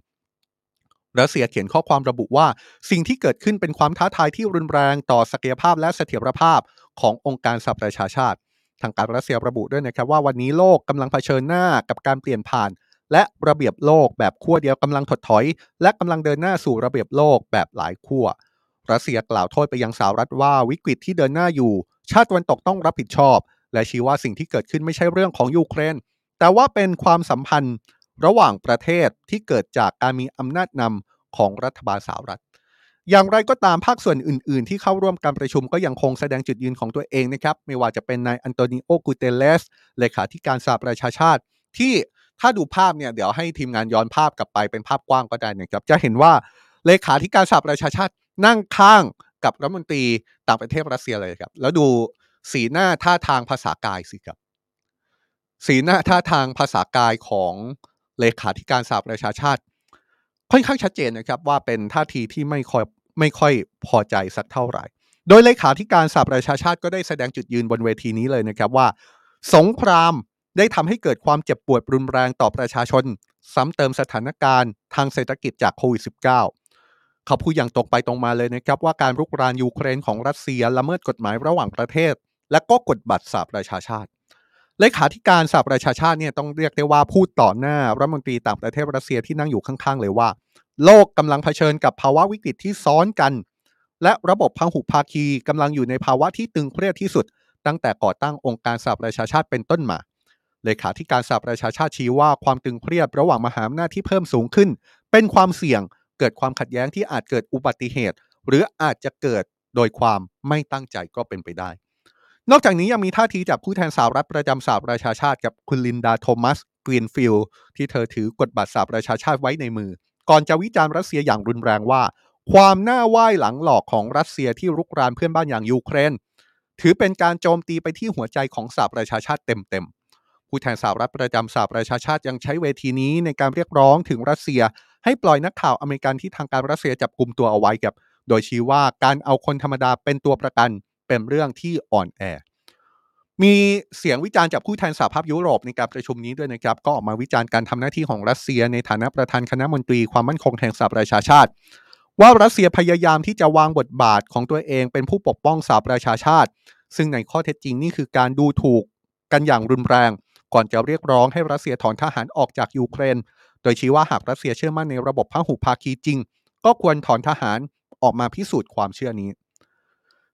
รัสเซียเขียนข้อความระบุว่า สิ่งที่เกิดขึ้นเป็นความท้าทายที่รุนแรงต่อศักยภาพและเสถียรภาพขององค์การสหประชาชาติ ทางการรัสเซียระบุด้วยนะครับว่าวันนี้โลกกำลังเผชิญหน้ากับการเปลี่ยนผ่าน และระเบียบโลกแบบขั้วเดียวกำลังถดถอย และกำลังเดินหน้าสู่ระเบียบโลกแบบหลายขั้วรัสเซียกล่าวโทษไปยังสหรัฐว่าวิกฤตที่เดินหน้าอยู่ ชาติตะวันตกต้องรับผิดชอบ และชี้ว่าสิ่งที่เกิดขึ้นไม่ใช่เรื่องของยูเครนแต่ว่าเป็นความสัมพันธ์ ระหว่างประเทศที่เกิดจากการมีอำนาจนำของรัฐบาลสหรัฐ อย่างไรก็ตามภาคส่วนอื่น ๆ ที่เข้าร่วมการประชุมก็ยังคงแสดงจุดยืนของตัวเองนะครับ ไม่ว่าจะเป็นนายอันโตนิโอกูเตเลสเลขาธิการสหประชาชาติ ที่ถ้าดูภาพเนี่ยเดี๋ยวให้ทีมงานย้อนภาพกลับไปเป็นภาพกว้างก็ได้นะครับจะเห็นว่าเลขาธิการสหประชาชาตินั่งข้างกับรัฐมนตรีต่างประเทศรัสเซียเลยครับ แล้วดูสีหน้าท่าทางภาษากายสิครับ สีหน้าท่าทางภาษากายของ เลขาธิการสหประชาชาติ ค่อนข้างชัดเจนนะครับว่าเป็นท่าทีที่ไม่ค่อยไม่ค่อยพอใจสักเท่าไหร่ โดยเลขาธิการสหประชาชาติก็ได้แสดงจุดยืนบนเวทีนี้เลยนะครับว่า สงครามได้ทำให้เกิดความเจ็บปวดรุนแรงต่อประชาชน ซ้ำเติมสถานการณ์ทางเศรษฐกิจจากโควิด -19 เขาพูดอย่างตรงไปตรงมาเลยนะครับว่าการรุกรานยูเครนของรัสเซียละเมิดกฎหมายระหว่างประเทศ และก็กฎบัตรสหประชาชาติ เลขาธิการสหประชาชาติเนี่ยต้องเรียกได้ว่าพูดต่อหน้ารัฐมนตรีต่างประเทศรัสเซียที่นั่งอยู่ข้างๆ เลยว่า โลกกำลังเผชิญกับภาวะวิกฤตที่ซ้อนกัน และระบบพังหุภาคีกำลังอยู่ในภาวะที่ตึงเครียดที่สุด ตั้งแต่ก่อตั้งองค์การสหประชาชาติเป็นต้นมาเลขาธิการสหประชาชาติชี้ว่าความตึงเครียดระหว่างมหาอำนาจที่เพิ่มสูงขึ้น เป็นความเสี่ยงเกิดความขัดแย้งที่อาจเกิดอุบัติเหตุ หรืออาจจะเกิดโดยความไม่ตั้งใจก็เป็นไปได้ นอกจากนี้ยังมีท่าทีจากผู้แทนสหรัฐประจำสหประชาชาติกับคุณลินดาโทมัสกรีนฟิลด์ที่เธอถือกฎบัตรสหประชาชาติไว้ในมือ ก่อนจะวิจารณ์รัสเซียอย่างรุนแรงว่า ความหน้าไหว้หลังหลอกของรัสเซียที่รุกรานเพื่อนบ้านอย่างยูเครน ถือเป็นการโจมตีไปที่หัวใจของสหประชาชาติเต็มๆผู้แทนสหรัฐประจำสหประชาชาติยังใช้เวทีนี้ในการเรียกร้องถึงรัสเซีย ให้ปล่อยนักข่าวอเมริกันที่ทางการรัสเซียจับกุมตัวเอาไว้ครับ โดยชี้ว่าการเอาคนธรรมดาเป็นตัวประกัน เป็นเรื่องที่อ่อนแอ มีเสียงวิจารณ์จากผู้แทนสหภาพยุโรปในการประชุมนี้ด้วยนะครับ ก็ออกมาวิจารณ์การทำหน้าที่ของรัสเซีย ในฐานะประธานคณะมนตรีความมั่นคงแห่งสหประชาชาติ ว่ารัสเซียพยายามที่จะวางบทบาทของตัวเองเป็นผู้ปกป้องสหประชาชาติ ซึ่งในข้อเท็จจริงนี่คือการดูถูกกันอย่างรุนแรง ก่อนจะเรียกร้องให้รัสเซียถอนทหารออกจากยูเครน โดยชี้ว่าหากรัสเซียเชื่อมั่นในระบบพหุภาคีจริง ก็ควรถอนทหารออกมาพิสูจน์ความเชื่อนี้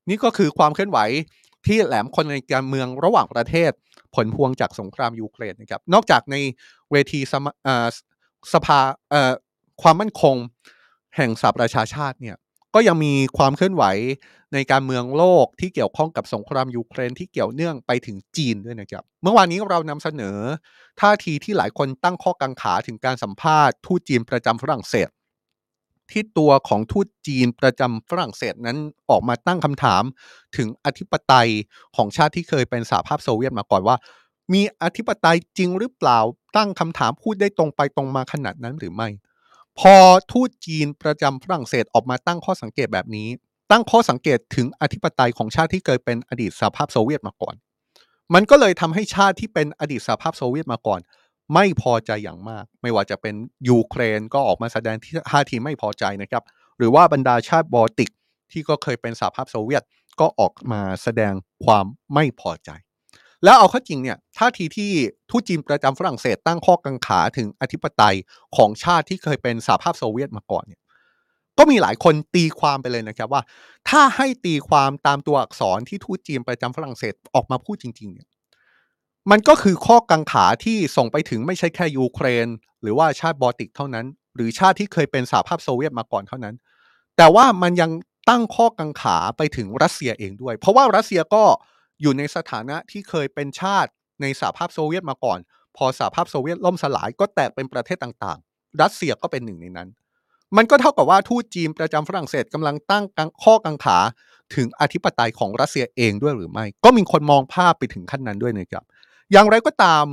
นี่ก็คือความเคลื่อนไหวที่แหลมคนในการเมืองระหว่างประเทศผลพวงจากสงครามยูเครนนะครับ นอกจากในเวทีสสภาความมั่นคงแห่งสหประชาชาติเนี่ยก็ยังมีความเคลื่อนไหวในการเมืองโลกที่เกี่ยวข้องกับสงครามยูเครนที่เกี่ยวเนื่องไปถึงจีนด้วยนะครับ เมื่อวานนี้เรานำเสนอ ท่าทีที่หลายคนตั้งข้อกังขาถึงการสัมภาษณ์ทูตจีนประจำฝรั่งเศส ที่ตัวของทูตจีนประจำฝรั่งเศสนั้นออกมาตั้งคำถามถึงอธิปไตยของชาติที่เคยเป็นสหภาพโซเวียตมาก่อนว่า มีอธิปไตยจริงหรือเปล่าตั้งคำถามพูดได้ตรงไปตรงมาขนาดนั้นหรือไม่ พอทูตจีนประจำฝรั่งเศสออกมาตั้งข้อสังเกตแบบนี้ ตั้งข้อสังเกตถึงอธิปไตยของชาติที่เคยเป็นอดีตสหภาพโซเวียตมาก่อน มันก็เลยทำให้ชาติที่เป็นอดีตสหภาพโซเวียตมาก่อน ไม่พอใจอย่างมาก ไม่ว่าจะเป็นยูเครนก็ออกมาแสดงท่าทีไม่พอใจนะครับ หรือว่าบรรดาชาติบอลติก ที่ก็เคยเป็นสหภาพโซเวียตก็ออกมาแสดงความไม่พอใจ แล้วเอาเข้าจริงเนี่ยท่าทีที่ทูตจีนประจำฝรั่งเศสตั้งข้อกังขาถึงอธิปไตยของชาติที่เคยเป็นสหภาพโซเวียตมาก่อนเนี่ยก็มีหลายคนตีความไปเลยนะครับว่า ถ้าให้ตีความตามตัวอักษรที่ทูตจีนประจำฝรั่งเศสออกมาพูดจริงๆเนี่ย มันก็คือข้อกังขาที่ส่งไปถึงไม่ใช่แค่ยูเครน หรือว่าชาติบอลติกเท่านั้น หรือชาติที่เคยเป็นสหภาพโซเวียตมาก่อนเท่านั้น แต่ว่ามันยังตั้งข้อกังขาไปถึงรัสเซียเองด้วย เพราะว่ารัสเซียก็อยู่ในสถานะที่เคยเป็นชาติในสหภาพโซเวียตมาก่อน พอสหภาพโซเวียตล่มสลายก็แตกเป็นประเทศต่างๆ รัสเซียก็เป็นหนึ่งในนั้น มันก็เท่ากับว่าทูตจีนประจำฝรั่งเศสกำลังตั้งข้อกังขาถึงอธิปไตยของรัสเซียเองด้วยหรือไม่ ก็มีคนมองภาพไปถึงขั้นนั้นด้วยนะครับ อย่างไรก็ตาม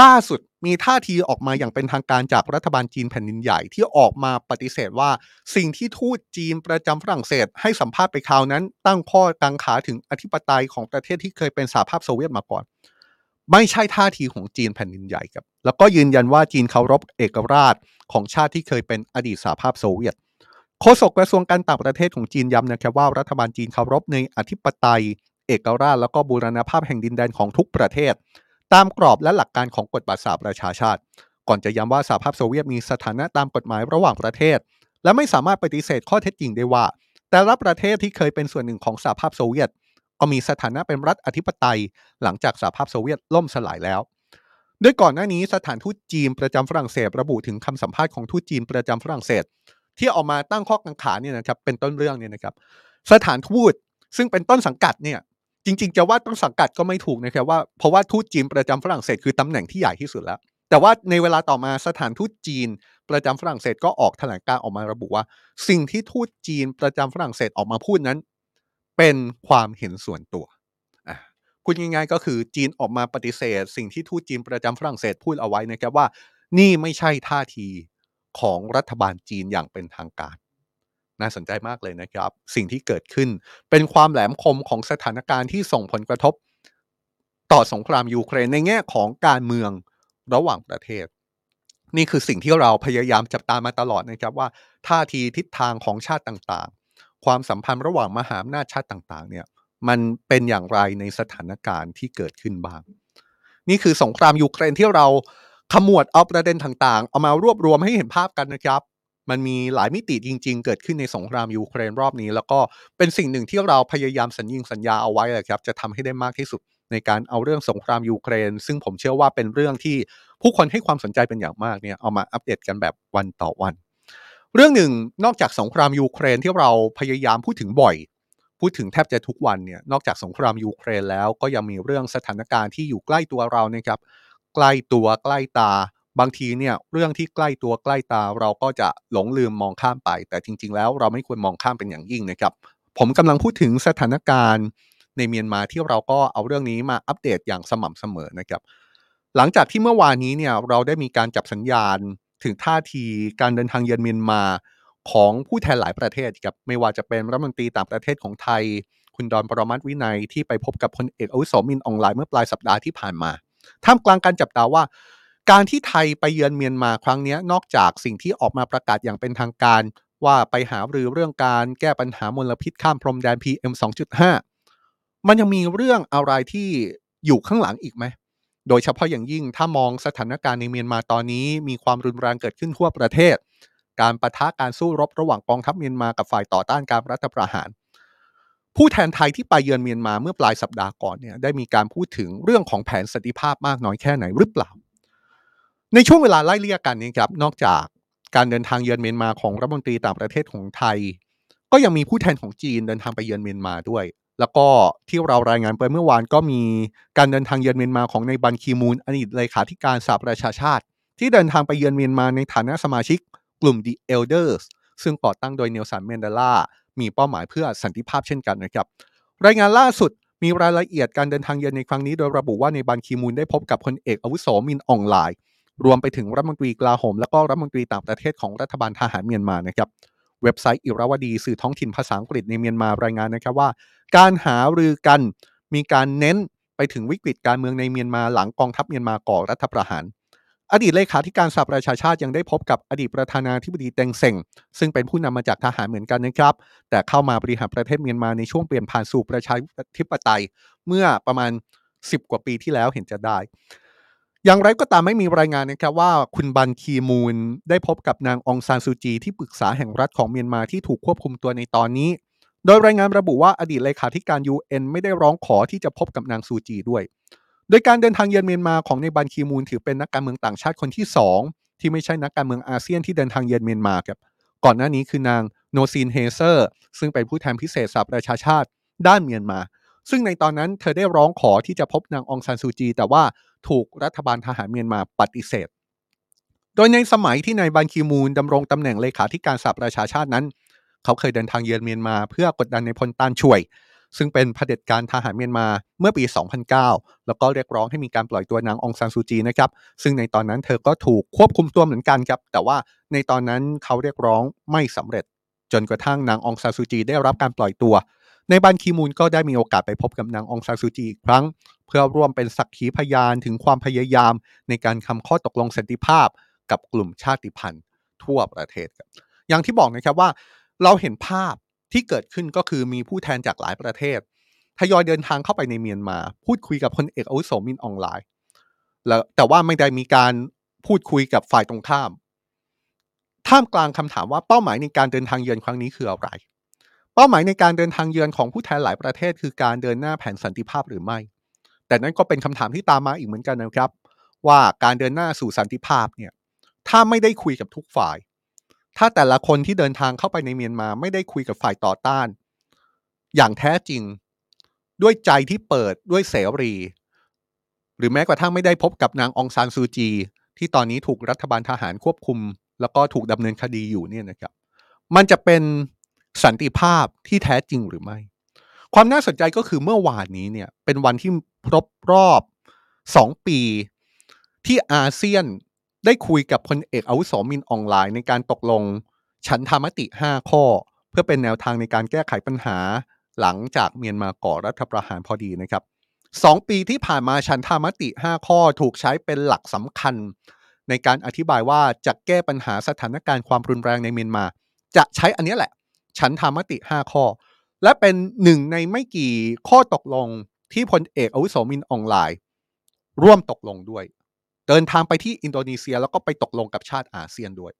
ล่าสุดมีท่าทีออกมาอย่างเป็นทางการจากรัฐบาลจีนแผ่นดินใหญ่ที่ออกมาปฏิเสธว่า สิ่งที่ทูตจีนประจำฝรั่งเศส ให้สัมภาษณ์ไปคราวนั้น ตั้งข้อกังขาถึงอธิปไตยของประเทศที่เคยเป็นสหภาพโซเวียตมาก่อน ไม่ใช่ท่าทีของจีนแผ่นดินใหญ่ครับ แล้วก็ยืนยันว่าจีนเคารพเอกราชของชาติที่เคยเป็นอดีตสหภาพโซเวียตโฆษกกระทรวงการต่างประเทศของจีนย้ำนะครับว่ารัฐบาลจีนเคารพในอธิปไตย เอกราชแล้วก็บูรณภาพแห่งดินแดนของทุกประเทศ ตามกรอบและหลักการของกฎบัตรสหประชาชาติ ก่อนจะย้ำว่าสหภาพโซเวียตมีสถานะตามกฎหมายระหว่างประเทศ และไม่สามารถปฏิเสธข้อเท็จจริงได้ว่า แต่ละประเทศที่เคยเป็นส่วนหนึ่งของสหภาพโซเวียต ก็มีสถานะเป็นรัฐอธิปไตย หลังจากสหภาพโซเวียตล่มสลายแล้วโดยก่อนหน้านี้สถานทูตจีนประจำฝรั่งเศสระบุถึงคำสัมภาษณ์ของทูตจีนประจำฝรั่งเศส ที่ออกมาตั้งข้อกังขาเนี่ยนะครับเป็นต้นเรื่องเนี่ยนะครับ สถานทูตซึ่งเป็นต้นสังกัดเนี่ย จริง ๆ จะว่าต้นสังกัดก็ไม่ถูกนะครับว่าเพราะว่าทูตจีนประจำฝรั่งเศสคือตำแหน่งที่ใหญ่ที่สุดแล้ว แต่ว่าในเวลาต่อมาสถานทูตจีนประจำฝรั่งเศสก็ออกแถลงการออกมาระบุว่า สิ่งที่ทูตจีนประจำฝรั่งเศสออกมาพูดนั้น เป็นความเห็นส่วนตัวพูดง่ายๆก็คือจีนออกมาปฏิเสธ สิ่งที่ทูตจีนประจำฝรั่งเศสพูดเอาไว้นะครับว่า นี่ไม่ใช่ท่าทีของรัฐบาลจีนอย่างเป็นทางการ น่าสนใจมากเลยนะครับ สิ่งที่เกิดขึ้นเป็นความแหลมคมของสถานการณ์ที่ส่งผลกระทบ ต่อสงครามยูเครนในแง่ของการเมืองระหว่างประเทศ นี่คือสิ่งที่เราพยายามจับตามาตลอดนะครับว่าท่าทีทิศทางของชาติต่างๆ ความสัมพันธ์ระหว่างมหาอำนาจชาติต่างๆ เนี่ยมันเป็นอย่างไรในสถานการณ์ที่เกิดขึ้นบ้าง นี่คือสงครามยูเครนที่เราขมวดเอาประเด็นต่างๆ เอามารวบรวมให้เห็นภาพกันนะครับ มันมีหลายมิติจริง ๆ เกิดขึ้นในสงครามยูเครนรอบนี้ แล้วก็เป็นสิ่งหนึ่งที่เราพยายามสัญญิงสัญญาเอาไว้แหละครับ จะทำให้ได้มากที่สุดในการเอาเรื่องสงครามยูเครน ซึ่งผมเชื่อว่าเป็นเรื่องที่ผู้คนให้ความสนใจเป็นอย่างมากเนี่ยเอามาอัปเดตกันแบบวันต่อวัน เรื่องหนึ่งนอกจากสงครามยูเครนที่เราพยายามพูดถึงบ่อย พูดถึงแทบจะทุกวันเนี่ยนอกจากสงครามยูเครนแล้วก็ยังมีเรื่องสถานการณ์ที่อยู่ใกล้ตัวเรานะครับใกล้ตัวใกล้ตา บางทีเนี่ยเรื่องที่ใกล้ตัวใกล้ตาเราก็จะหลงลืมมองข้ามไป แต่จริง ๆ แล้วเราไม่ควรมองข้ามเป็นอย่างยิ่งนะครับ ผมกำลังพูดถึงสถานการณ์ในเมียนมาที่เราก็เอาเรื่องนี้มาอัปเดตอย่างสม่ำเสมอนะครับ หลังจากที่เมื่อวานนี้เนี่ยเราได้มีการจับสัญญาณถึงท่าทีการเดินทางเยือนเมียนมาของผู้แทนหลายประเทศครับไม่ว่าจะเป็นรัฐมนตรีต่างประเทศของไทย คุณดอนปรมัตวินัยที่ไปพบกับพลเอกอุสมินออนไลน์เมื่อปลายสัปดาห์ที่ผ่านมา ท่ามกลางการจับตาว่า การที่ไทยไปเยือนเมียนมาครั้งนี้นอกจากสิ่งที่ออกมาประกาศอย่างเป็นทางการว่าไปหารือเรื่องการแก้ปัญหามลพิษข้ามพรมแดน PM 2.5 มันยังมีเรื่องอะไรที่อยู่ข้างหลังอีกไหม โดยเฉพาะอย่างยิ่งถ้ามองสถานการณ์ในเมียนมาตอนนี้ มีความรุนแรงเกิดขึ้นทั่วประเทศ การประทะการสู้รบระหว่างกองทัพเมียนมากับฝ่ายต่อต้านการรัฐประหาร ผู้แทนไทยที่ไปเยือนเมียนมาเมื่อปลายสัปดาห์ก่อนเนี่ยได้มีการพูดถึงเรื่องของแผนสันติภาพมากน้อยแค่ไหนหรือเปล่า ในช่วงเวลาไล่เลี่ยกันนี้ครับนอกจากการเดินทางเยือนเมียนมาของรัฐมนตรีต่างประเทศของไทย ก็ยังมีผู้แทนของจีนเดินทางไปเยือนเมียนมาด้วย แล้วก็ที่เรารายงานไปเมื่อวานก็มีการเดินทางเยือนเมียนมาของนายบันคีมูนอดีตเลขาธิการสหประชาชาติ ที่เดินทางไปเยือนเมียนมาในฐานะสมาชิกกลุ่ม The Elders ซึ่งก่อตั้งโดยเนลสันแมนเดลา มีเป้าหมายเพื่อสันติภาพเช่นกันนะครับ รายงานล่าสุดมีรายละเอียดการเดินทางเยือนในครั้งนี้ โดยระบุว่านายบันคีมูนได้พบกับพลเอกอาวุโสมินอ่องหล่าย รวมไปถึงรัฐมนตรีกลาโหม และก็รัฐมนตรีต่างประเทศของรัฐบาลทหารเมียนมานะครับเว็บไซต์อิราวดีสื่อท้องถิ่นภาษาอังกฤษในเมียนมารายงานนะครับว่า การหารือกันมีการเน้นไปถึงวิกฤตการเมืองในเมียนมาหลังกองทัพเมียนมาก่อรัฐประหาร อดีตเลขาธิการสหประชาชาติยังได้พบกับอดีตประธานาธิบดีเต็งเส่งซึ่งเป็นผู้นำมาจากทหารเหมือนกันนะครับ แต่เข้ามาบริหารประเทศเมียนมาในช่วงเปลี่ยนผ่านสู่ประชาธิปไตย เมื่อประมาณ 10 กว่าปีที่แล้วเห็นจะได้ อย่างไรก็ตามไม่มีรายงานนะครับว่าคุณบันคีมูนได้พบกับนางอองซานซูจีที่ปรึกษาแห่งรัฐของเมียนมาที่ถูกควบคุมตัวในตอนนี้ โดยรายงานระบุว่าอดีตเลขาธิการ UN ไม่ได้ร้องขอที่จะพบกับนางซูจีด้วย โดยการเดินทางเยือนเมียนมาของนายบันคีมูนถือเป็นนักการเมืองต่างชาติคนที่ 2 ที่ไม่ใช่นักการเมืองอาเซียนที่เดินทางเยือนเมียนมาครับก่อนหน้านี้คือนางโนลีนเฮย์เซอร์ซึ่งเป็นผู้แทนพิเศษสหประชาชาติด้านเมียนมา ซึ่งในตอนนั้นเธอได้ร้องขอที่จะพบนางองซานซูจี แต่ว่า ถูกรัฐบาลทหารเมียนมาปฏิเสธ โดยในสมัยที่นายบันคีมูลดำรงตำแหน่งเลขาธิการสหประชาชาตินั้น เขาเคยเดินทางเยือนเมียนมา เพื่อกดดันในพลตานช่วย ซึ่งเป็นเผด็จการทหารเมียนมาเมื่อปี 2009 แล้วก็เรียกร้องให้มีการปล่อยตัวนางองซานซูจีนะครับซึ่งในตอนนั้นเธอก็ถูกควบคุมตัวเหมือนกันครับแต่ว่าในตอนนั้นเขาเรียกร้องไม่สำเร็จจนกระทั่งนางองซานซูจีได้รับการปล่อยตัว ในบันคีมูลก็ได้มีโอกาสไปพบกับนางองซานซูจีอีกครั้ง เพื่อร่วมเป็นสักขีพยานถึงความพยายามในการคำข้อตกลงสันติภาพกับกลุ่มชาติพันธุ์ทั่วประเทศครับอย่างที่บอกนะครับว่าเราเห็นภาพที่เกิดขึ้นก็คือมีผู้แทนจากหลายประเทศทยอยเดินทางเข้าไปในเมียนมา พูดคุยกับพลเอกอาวุโสมินออนไลน์แล้วแต่ว่าไม่ได้มีการพูดคุยกับฝ่ายตรงข้าม ท่ามกลางคำถามว่าเป้าหมายในการเดินทางเยือนครั้งนี้คืออะไร เป้าหมายในการเดินทางเยือนของผู้แทนหลายประเทศ คือการเดินหน้าแผนสันติภาพหรือไม่ แต่นั่นก็เป็นคำถามที่ตามมาอีกเหมือนกันนะครับ ว่าการเดินหน้าสู่สันติภาพเนี่ยถ้าไม่ได้คุยกับทุกฝ่าย ถ้าแต่ละคนที่เดินทางเข้าไปในเมียนมาไม่ได้คุยกับฝ่ายต่อต้าน อย่างแท้จริง ด้วยใจที่เปิดด้วยเสรี หรือแม้กระทั่งไม่ได้พบกับนางองซานซูจี ที่ตอนนี้ถูกรัฐบาลทหารควบคุม แล้วก็ถูกดำเนินคดีอยู่เนี่ยนะครับ มันจะเป็น สันติภาพที่แท้จริงหรือไม่ ความน่าสนใจก็คือเมื่อวานนี้เนี่ยเป็นวันที่ครบรอบ2ปี ที่อาเซียนได้คุยกับพลเอกอาวุโสมินออนไลน์ ในการตกลงฉันธรรมติ 5 ข้อ เพื่อเป็นแนวทางในการแก้ไขปัญหา หลังจากเมียนมาก่อรัฐประหารพอดีนะครับสองปีที่ผ่านมาฉันธรรมติ 5 ข้อถูกใช้เป็นหลักสำคัญ ในการอธิบายว่าจะแก้ปัญหาสถานการณ์ความรุนแรงในเมียนมา จะใช้อันนี้แหละ ฉันธรรมติ 5 ข้อ และเป็นหนึ่งในไม่กี่ข้อตกลงที่พลเอกอาวุโสมินออนไลน์ ร่วมตกลงด้วย เดินทางไปที่อินโดนีเซียแล้วก็ไปตกลงกับชาติอาเซียนด้วย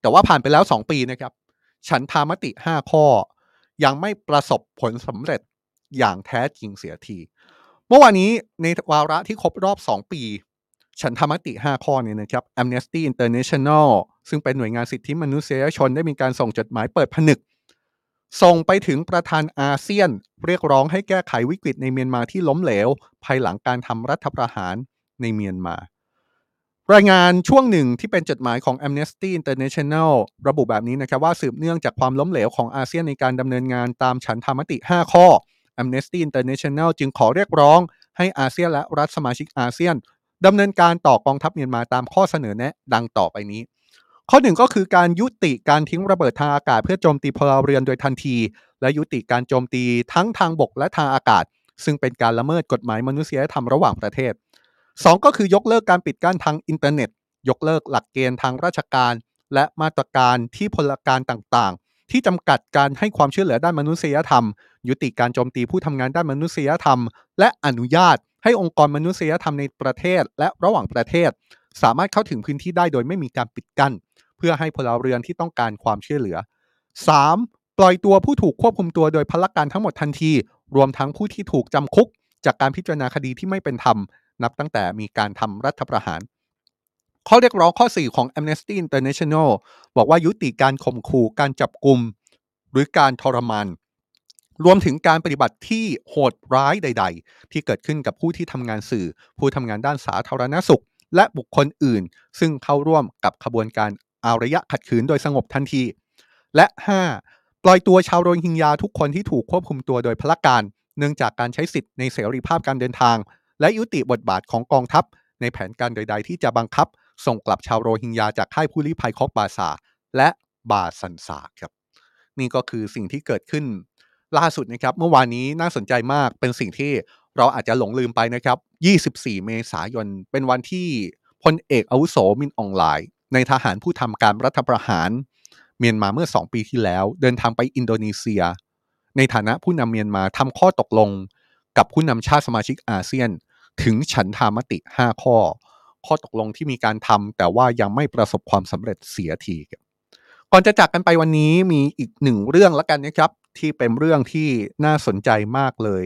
แต่ว่าผ่านไปแล้ว 2 ปีนะครับ ฉันธรรมติ 5 ข้อ ยังไม่ประสบผลสำเร็จอย่างแท้จริงเสียที เมื่อวานนี้ในวาระที่ครบรอบ 2 ปี ฉันธรรมติ 5 ข้อเนี้นะครับ Amnesty International ซึ่งเป็นหน่วยงานสิทธิมนุษยชนได้มีการส่งจดหมายเปิดผนึก ส่งไปถึงประธานอาเซียน เรียกร้องให้แก้ไขวิกฤตในเมียนมาที่ล้มเหลว ภายหลังการทำรัฐประหารในเมียนมา รายงานช่วงหนึ่งที่เป็นจดหมายของ Amnesty International ระบุแบบนี้นะครับว่าสืบเนื่องจากความล้มเหลวของอาเซียนในการดำเนินงานตามฉันธรรมติ 5 ข้อ Amnesty International จึงขอเรียกร้องให้อาเซียนและรัฐสมาชิกอาเซียนดำเนินการต่อกองทัพเมียนมาตามข้อเสนอแนะดังต่อไปนี้ ข้อหนึ่งก็คือการยุติการทิ้งระเบิดทางอากาศ เพื่อโจมตีพลเรือนโดยทันที และยุติการโจมตีทั้งทางบกและทางอากาศ ซึ่งเป็นการละเมิดกฎหมายมนุษยธรรมระหว่างประเทศ 2 ก็คือยกเลิกการปิดกั้นทางอินเทอร์เน็ต ยกเลิกหลักเกณฑ์ทางราชการ และมาตรการที่พลการต่างๆ ที่จำกัดการให้ความช่วยเหลือด้านมนุษยธรรม ยุติการโจมตีผู้ทำงานด้านมนุษยธรรม และอนุญาตให้องค์กรมนุษยธรรมในประเทศและระหว่างประเทศ สามารถเข้าถึงพื้นที่ได้โดยไม่มีการปิดกั้น พื่อให้พลเรือนที่ต้องการความช่วยเหลือ 3. ปล่อยตัวผู้ถูกควบคุมตัวโดยพลการทั้งหมดทันที รวมทั้งผู้ที่ถูกจำคุก จากการพิจารณาคดีที่ไม่เป็นธรรม นับตั้งแต่มีการทำรัฐประหาร ข้อเรียกร้องข้อ 4 ของ Amnesty International บอกว่ายุติการข่มขู่การจับกลุ่มหรือการทรมานรวมถึงการปฏิบัติที่โหดร้ายใด ๆ ที่เกิดขึ้นกับผู้ที่ทำงานสื่อ ผู้ทำงานด้านสาธารณสุข และบุคคลอื่น ซึ่งเข้าร่วมกับขบวนการ อารยะขัดขืนโดยสงบทันที และ 5. ปล่อยตัวชาวโรฮิงญาทุกคนที่ถูกควบคุมตัวโดยพละการ เนื่องจากการใช้สิทธิ์ในเสรีภาพการเดินทาง และยุติบทบาทของกองทัพ ในแผนการใด ๆ ที่จะบังคับ ส่งกลับชาวโรฮิงญาจากค่ายผู้ลี้ภัยคอกบาซาและบาสันซาครับนี่ก็คือสิ่งที่เกิดขึ้น ล่าสุดนะครับเมื่อวานนี้น่าสนใจมากเป็นสิ่งที่เราอาจจะหลงลืมไปนะครับ 24 เมษายน เป็นวันที่พลเอกอาวุโสมินออนไลน์ ในทหารผู้ทำการรัฐประหาร เมียนมาเมื่อ 2 ปีที่แล้ว เดินทางไปอินโดนีเซีย ในฐานะผู้นำเมียนมาทำข้อตกลง กับผู้นำชาติสมาชิกอาเซียน ถึงฉันทามติ 5 ข้อ ข้อตกลงที่มีการทำแต่ว่ายังไม่ประสบความสำเร็จเสียทีครับก่อนจะจากกันไปวันนี้มีอีกหนึ่งเรื่องล้วกันนะครับที่เป็นเรื่องที่น่าสนใจมากเลย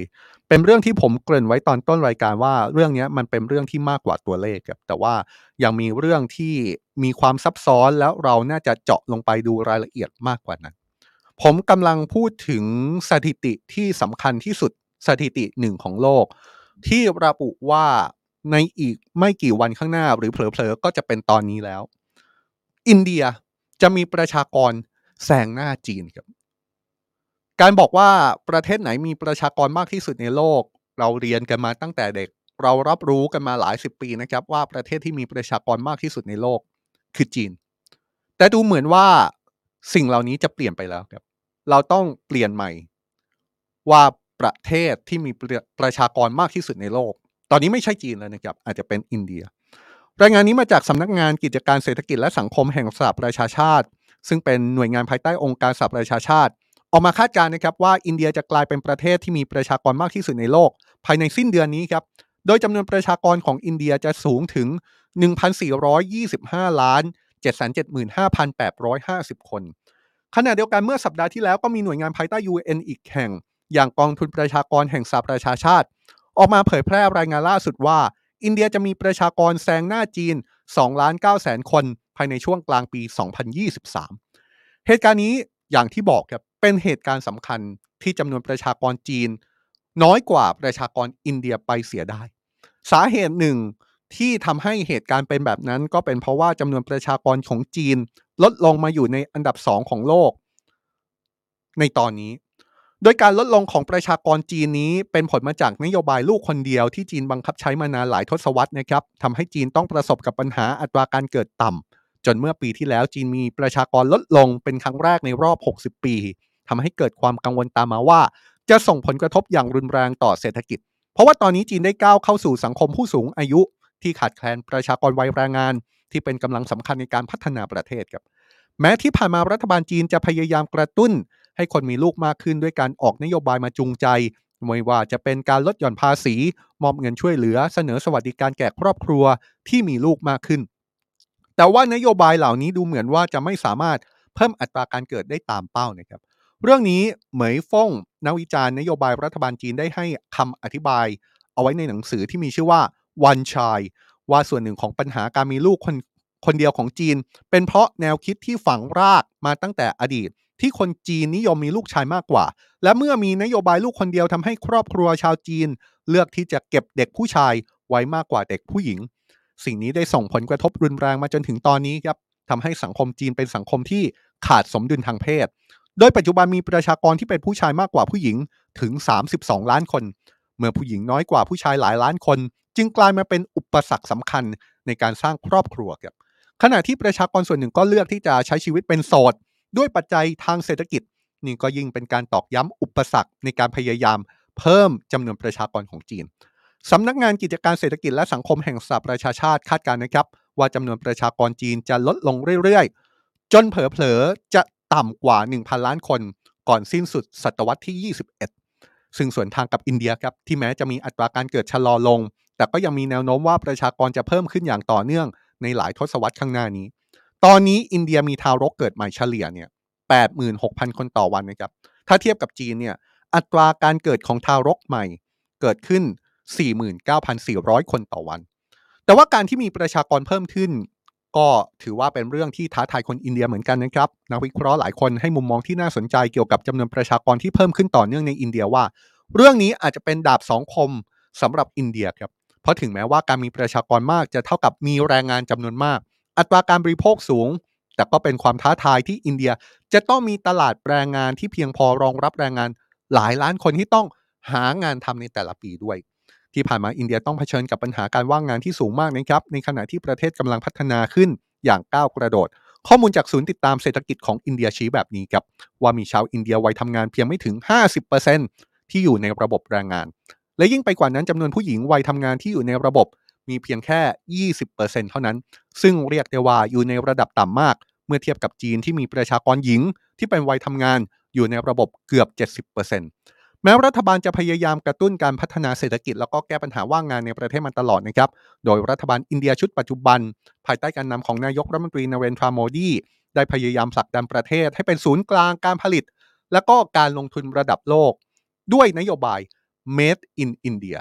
เป็นเรื่องที่ผมเกริ่นไว้ตอนต้นรายการว่าเรื่องนี้มันเป็นเรื่องที่มากกว่าตัวเลขครับแต่ว่ายังมีเรื่องที่มีความซับซ้อนแล้วเราน่าจะเจาะลงไปดูรายละเอียดมากกว่านั้น ผมกำลังพูดถึงสถิติที่สำคัญที่สุดสถิติหนึ่งของโลก ที่ระบุว่าในอีกไม่กี่วันข้างหน้าหรือเผลอๆก็จะเป็นตอนนี้แล้ว อินเดียจะมีประชากรแซงหน้าจีนครับ การบอกว่าประเทศไหนมีประชากรมากที่สุดในโลก เราเรียนกันมาตั้งแต่เด็ก เรารับรู้กันมาหลายสิบปีนะครับ ว่าประเทศที่มีประชากรมากที่สุดในโลกคือจีน แต่ดูเหมือนว่าสิ่งเหล่านี้จะเปลี่ยนไปแล้วครับ เราต้องเปลี่ยนใหม่ ว่าประเทศที่มีประชากรมากที่สุดในโลก ตอนนี้ไม่ใช่จีนแล้วนะครับ อาจจะเป็นอินเดีย รายงานนี้มาจากสำนักงานกิจการเศรษฐกิจและสังคมแห่งสหประชาชาติ ซึ่งเป็นหน่วยงานภายใต้องค์การสหประชาชาติ ออกมาคาดการณ์นะครับว่าอินเดียจะกลายเป็นประเทศที่มีประชากรมากที่สุดในโลก ภายในสิ้นเดือนนี้ครับ โดยจำนวนประชากรของอินเดียจะสูงถึง 1,425 ล้าน 775,850 คน ขณะเดียวกันเมื่อสัปดาห์ที่แล้วก็มีหน่วยงานภายใต้ UN อีกแห่ง อย่างกองทุนประชากรแห่งสหประชาชาติ ออกมาเผยแพร่รายงานล่าสุดว่า อินเดียจะมีประชากรแซงหน้าจีน2ล้าน9แสนคน ภายในช่วงกลางปี 2023 เหตุการณ์นี้อย่างที่บอกครับ เป็นเหตุการณ์สำคัญที่จำนวนประชากรจีน น้อยกว่าประชากรอินเดียไปเสียได้ สาเหตุหนึ่งที่ทำให้เหตุการณ์เป็นแบบนั้น ก็เป็นเพราะว่าจำนวนประชากรของจีน ลดลงมาอยู่ในอันดับสองของโลก ในตอนนี้ โดยการลดลงของประชากรจีนนี้ เป็นผลมาจากนโยบายลูกคนเดียวที่จีนบังคับใช้มานานหลายทศวรรษนะครับทำให้จีนต้องประสบกับปัญหาอัตราการเกิดต่ำจนเมื่อปีที่แล้วจีนมีประชากรลดลงเป็นครั้งแรกในรอบ 60 ปี ทำให้เกิดความกังวลตามมาว่า จะส่งผลกระทบอย่างรุนแรงต่อเศรษฐกิจ เพราะว่าตอนนี้จีนได้ก้าวเข้าสู่สังคมผู้สูงอายุ ที่ขาดแคลนประชากรวัยแรงงาน ที่เป็นกำลังสำคัญในการพัฒนาประเทศครับ แม้ที่ผ่านมารัฐบาลจีนจะพยายามกระตุ้น ให้คนมีลูกมากขึ้นด้วยการออกนโยบายมาจูงใจไม่ว่าจะเป็นการลดหย่อนภาษี มอบเงินช่วยเหลือ เสนอสวัสดิการแก่ครอบครัวที่มีลูกมากขึ้น แต่ว่านโยบายเหล่านี้ดูเหมือนว่าจะไม่สามารถเพิ่มอัตราการเกิดได้ตามเป้านะครับ เรื่องนี้เหมยฟงนักวิจารณ์นโยบายรัฐบาลจีนได้ให้คำอธิบาย เอาไว้ในหนังสือที่มีชื่อว่า One Child ว่าส่วนหนึ่งของปัญหาการมีลูกคนคนเดียวของจีน เป็นเพราะแนวคิดที่ฝังรากมาตั้งแต่อดีต ที่คนจีนนิยมมีลูกชายมากกว่า และเมื่อมีนโยบายลูกคนเดียวทำให้ครอบครัวชาวจีน เลือกที่จะเก็บเด็กผู้ชายไว้มากกว่าเด็กผู้หญิง สิ่งนี้ได้ส่งผลกระทบรุนแรงมาจนถึงตอนนี้ครับทำให้สังคมจีนเป็นสังคมที่ขาดสมดุลทางเพศ โดยปัจจุบันมีประชากรที่เป็นผู้ชายมากกว่าผู้หญิงถึง 32 ล้านคน เมื่อผู้หญิงน้อยกว่าผู้ชายหลายล้านคน จึงกลายมาเป็นอุปสรรคสำคัญในการสร้างครอบครัวครับขณะที่ประชากรส่วนหนึ่งก็เลือกที่จะใช้ชีวิตเป็นโสดด้วยปัจจัยทางเศรษฐกิจนี่ก็ยิ่งเป็นการตอกย้ำอุปสรรคในการพยายามเพิ่มจำนวนประชากรของจีนสำนักงานกิจการเศรษฐกิจและสังคมแห่งสหประชาชาติคาดการณ์นะครับ ว่าจำนวนประชากรจีนจะลดลงเรื่อยๆ จนเผลอๆ จะ ต่ำกว่า 1,000 ล้านคนก่อนสิ้นสุดศตวรรษที่ 21 ซึ่งส่วนทางกับอินเดียครับที่แม้จะมีอัตราการเกิดชะลอลง แต่ก็ยังมีแนวโน้มว่าประชากรจะเพิ่มขึ้นอย่างต่อเนื่องในหลายทศวรรษข้างหน้านี้ ตอนนี้อินเดียมีทารกเกิดใหม่เฉลี่ยเนี่ย86,000 คนต่อวันนะครับ ถ้าเทียบกับจีนเนี่ยอัตราการเกิดของทารกใหม่เกิดขึ้น 49,400 คนต่อวัน แต่ว่าการที่มีประชากรเพิ่มขึ้น ก็ถือว่าเป็นเรื่องที่ท้าทายคนอินเดียเหมือนกันนะครับนักวิเคราะห์หลายคนให้มุมมองที่น่าสนใจเกี่ยวกับจำนวนประชากรที่เพิ่มขึ้นต่อเนื่องในอินเดียว่า เรื่องนี้อาจจะเป็นดาบสองคมสำหรับอินเดียครับเพราะถึงแม้ว่าการมีประชากรมากจะเท่ากับมีแรงงานจำนวนมาก อัตราการบริโภคสูง แต่ก็เป็นความท้าทายที่อินเดียจะต้องมีตลาดแรงงานที่เพียงพอรองรับแรงงานหลายล้านคนที่ต้องหางานทำในแต่ละปีด้วย ที่ผ่านมาอินเดียต้องเผชิญกับปัญหาการว่างงานที่สูงมากนะครับในขณะที่ประเทศกำลังพัฒนาขึ้นอย่างก้าวกระโดด ข้อมูลจากศูนย์ติดตามเศรษฐกิจของอินเดียชี้แบบนี้ครับว่ามีชาวอินเดียวัยทำงานเพียงไม่ถึง 50%ที่อยู่ในระบบแรงงาน และยิ่งไปกว่านั้นจำนวนผู้หญิงวัยทำงานที่อยู่ในระบบมีเพียงแค่ 20%เท่านั้น ซึ่งเรียกได้ว่าอยู่ในระดับต่ำมาก เมื่อเทียบกับจีนที่มีประชากรหญิงที่เป็นวัยทำงานอยู่ในระบบเกือบ 70% แม้รัฐบาลจะพยายามกระตุ้นการพัฒนาเศรษฐกิจแล้วก็แก้ปัญหาว่างงานในประเทศมาตลอดนะครับ โดยรัฐบาลอินเดียชุดปัจจุบัน ภายใต้การนำของนายกรัฐมนตรีนเรนทราโมดี ได้พยายามผลักดันประเทศให้เป็นศูนย์กลางการผลิต และก็การลงทุนระดับโลก ด้วยนโยบาย Made in India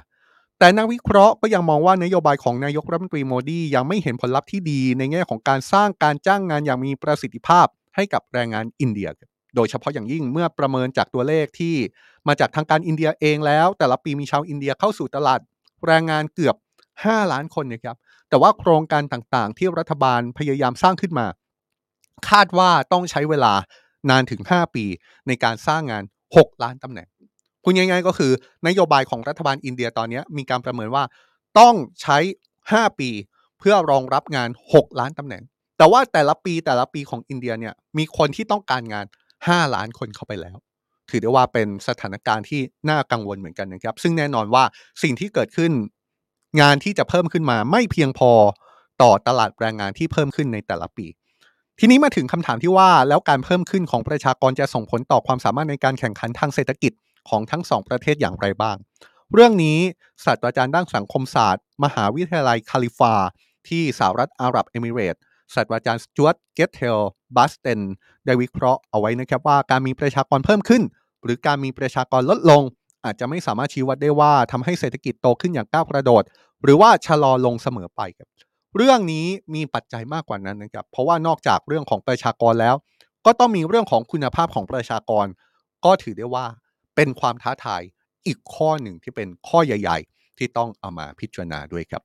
แต่นักวิเคราะห์ก็ยังมองว่านโยบายของนายกรัฐมนตรีโมดียังไม่เห็นผลลัพธ์ที่ดีในแง่ของการสร้างการจ้างงานอย่างมีประสิทธิภาพให้กับแรงงานอินเดีย โดยเฉพาะอย่างยิ่งเมื่อประเมินจากตัวเลขที่มาจากทางการอินเดียเองแล้ว แต่ละปีมีชาวอินเดียเข้าสู่ตลาดแรงงานเกือบ 5 ล้านคนนะครับแต่ว่าโครงการต่างๆ ที่รัฐบาลพยายามสร้างขึ้นมา คาดว่าต้องใช้เวลานานถึง 5 ปี ในการสร้างงาน 6 ล้านตำแหน่งพูดง่ายๆก็คือนโยบายของรัฐบาลอินเดียตอนนี้มีการประเมินว่าต้องใช้ 5 ปีเพื่อรองรับงาน 6 ล้านตำแหน่ง แต่ว่าแต่ละปีแต่ละปีของอินเดียเนี่ยมีคนที่ต้องการงาน 5 ล้านคนเข้าไปแล้ว ถือได้ว่าเป็นสถานการณ์ที่น่ากังวลเหมือนกันนะครับ ซึ่งแน่นอนว่าสิ่งที่เกิดขึ้นงานที่จะเพิ่มขึ้นมาไม่เพียงพอต่อตลาดแรงงานที่เพิ่มขึ้นในแต่ละปี ทีนี้มาถึงคำถามที่ว่าแล้วการเพิ่มขึ้นของประชากรจะส่งผลต่อความสามารถในการแข่งขันทางเศรษฐกิจของทั้งสองประเทศอย่างไรบ้าง เรื่องนี้ศาสตราจารย์ด้านสังคมศาสตร์ มหาวิทยาลัยคาลิฟา ที่สหรัฐอาหรับเอมิเรตศาสตราจารย์สจวตกีเทล บาสเตนได้วิเคราะห์เอาไว้นะครับว่าการมีประชากรเพิ่มขึ้น หรือการมีประชากรลดลง อาจจะไม่สามารถชี้วัดได้ว่าทำให้เศรษฐกิจโตขึ้นอย่างก้าวกระโดด หรือว่าชะลอลงเสมอไปครับเรื่องนี้มีปัจจัยมากกว่านั้นนะครับเพราะว่านอกจากเรื่องของประชากรแล้ว ก็ต้องมีเรื่องของคุณภาพของประชากร ก็ถือได้ว่าเป็นความท้าทายอีกข้อหนึ่งที่เป็นข้อใหญ่ ๆ ที่ต้องเอามาพิจารณาด้วยครับ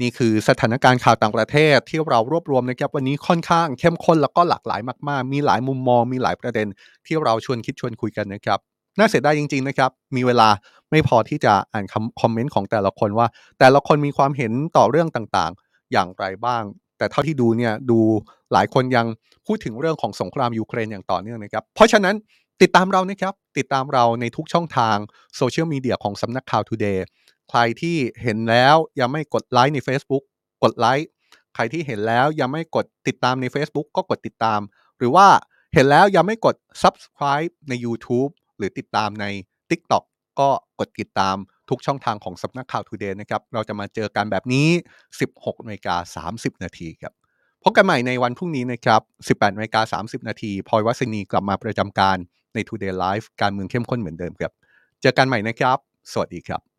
นี่คือสถานการณ์ข่าวต่างประเทศที่เรารวบรวมนะครับวันนี้ค่อนข้างเข้มข้นแล้วก็หลากหลายมาก ๆ มีหลายมุมมอง มีหลายประเด็นที่เราชวนคิดชวนคุยกันนะครับ น่าเสียดายจริง ๆ นะครับ มีเวลาไม่พอที่จะอ่านคอมเมนต์ของแต่ละคนว่า แต่ละคนมีความเห็นต่อเรื่องต่างๆ อย่างไรบ้าง แต่เท่าที่ดูเนี่ยดูหลายคนยังพูดถึงเรื่องของสงครามยูเครนอย่างต่อเนื่องนะครับ เพราะฉะนั้นติดตามเรานะครับ ติดตามเราในทุกช่องทางโซเชียลมีเดียของสำนักข่าว Today ใครที่เห็นแล้วยังไม่กดไลค์ใน Facebook กดไลค์ใครที่เห็นแล้วยังไม่กดติดตามใน Facebook ก็กดติดตาม หรือว่าเห็นแล้วยังไม่กด Subscribe ใน YouTube หรือติดตามใน TikTok ก็กดติดตามทุกช่องทางของสำนักข่าว Today นะครับ เราจะมาเจอกันแบบนี้ 16นาฬิกา30 นาทีครับ พบกันใหม่ในวันพรุ่งนี้นะครับ 18นาฬิกา30 นาทีพลอยวัฒนีกลับมาประจำการใน Today Live การเมืองเข้มข้นเหมือนเดิมครับ เจอกันใหม่นะครับ สวัสดีครับ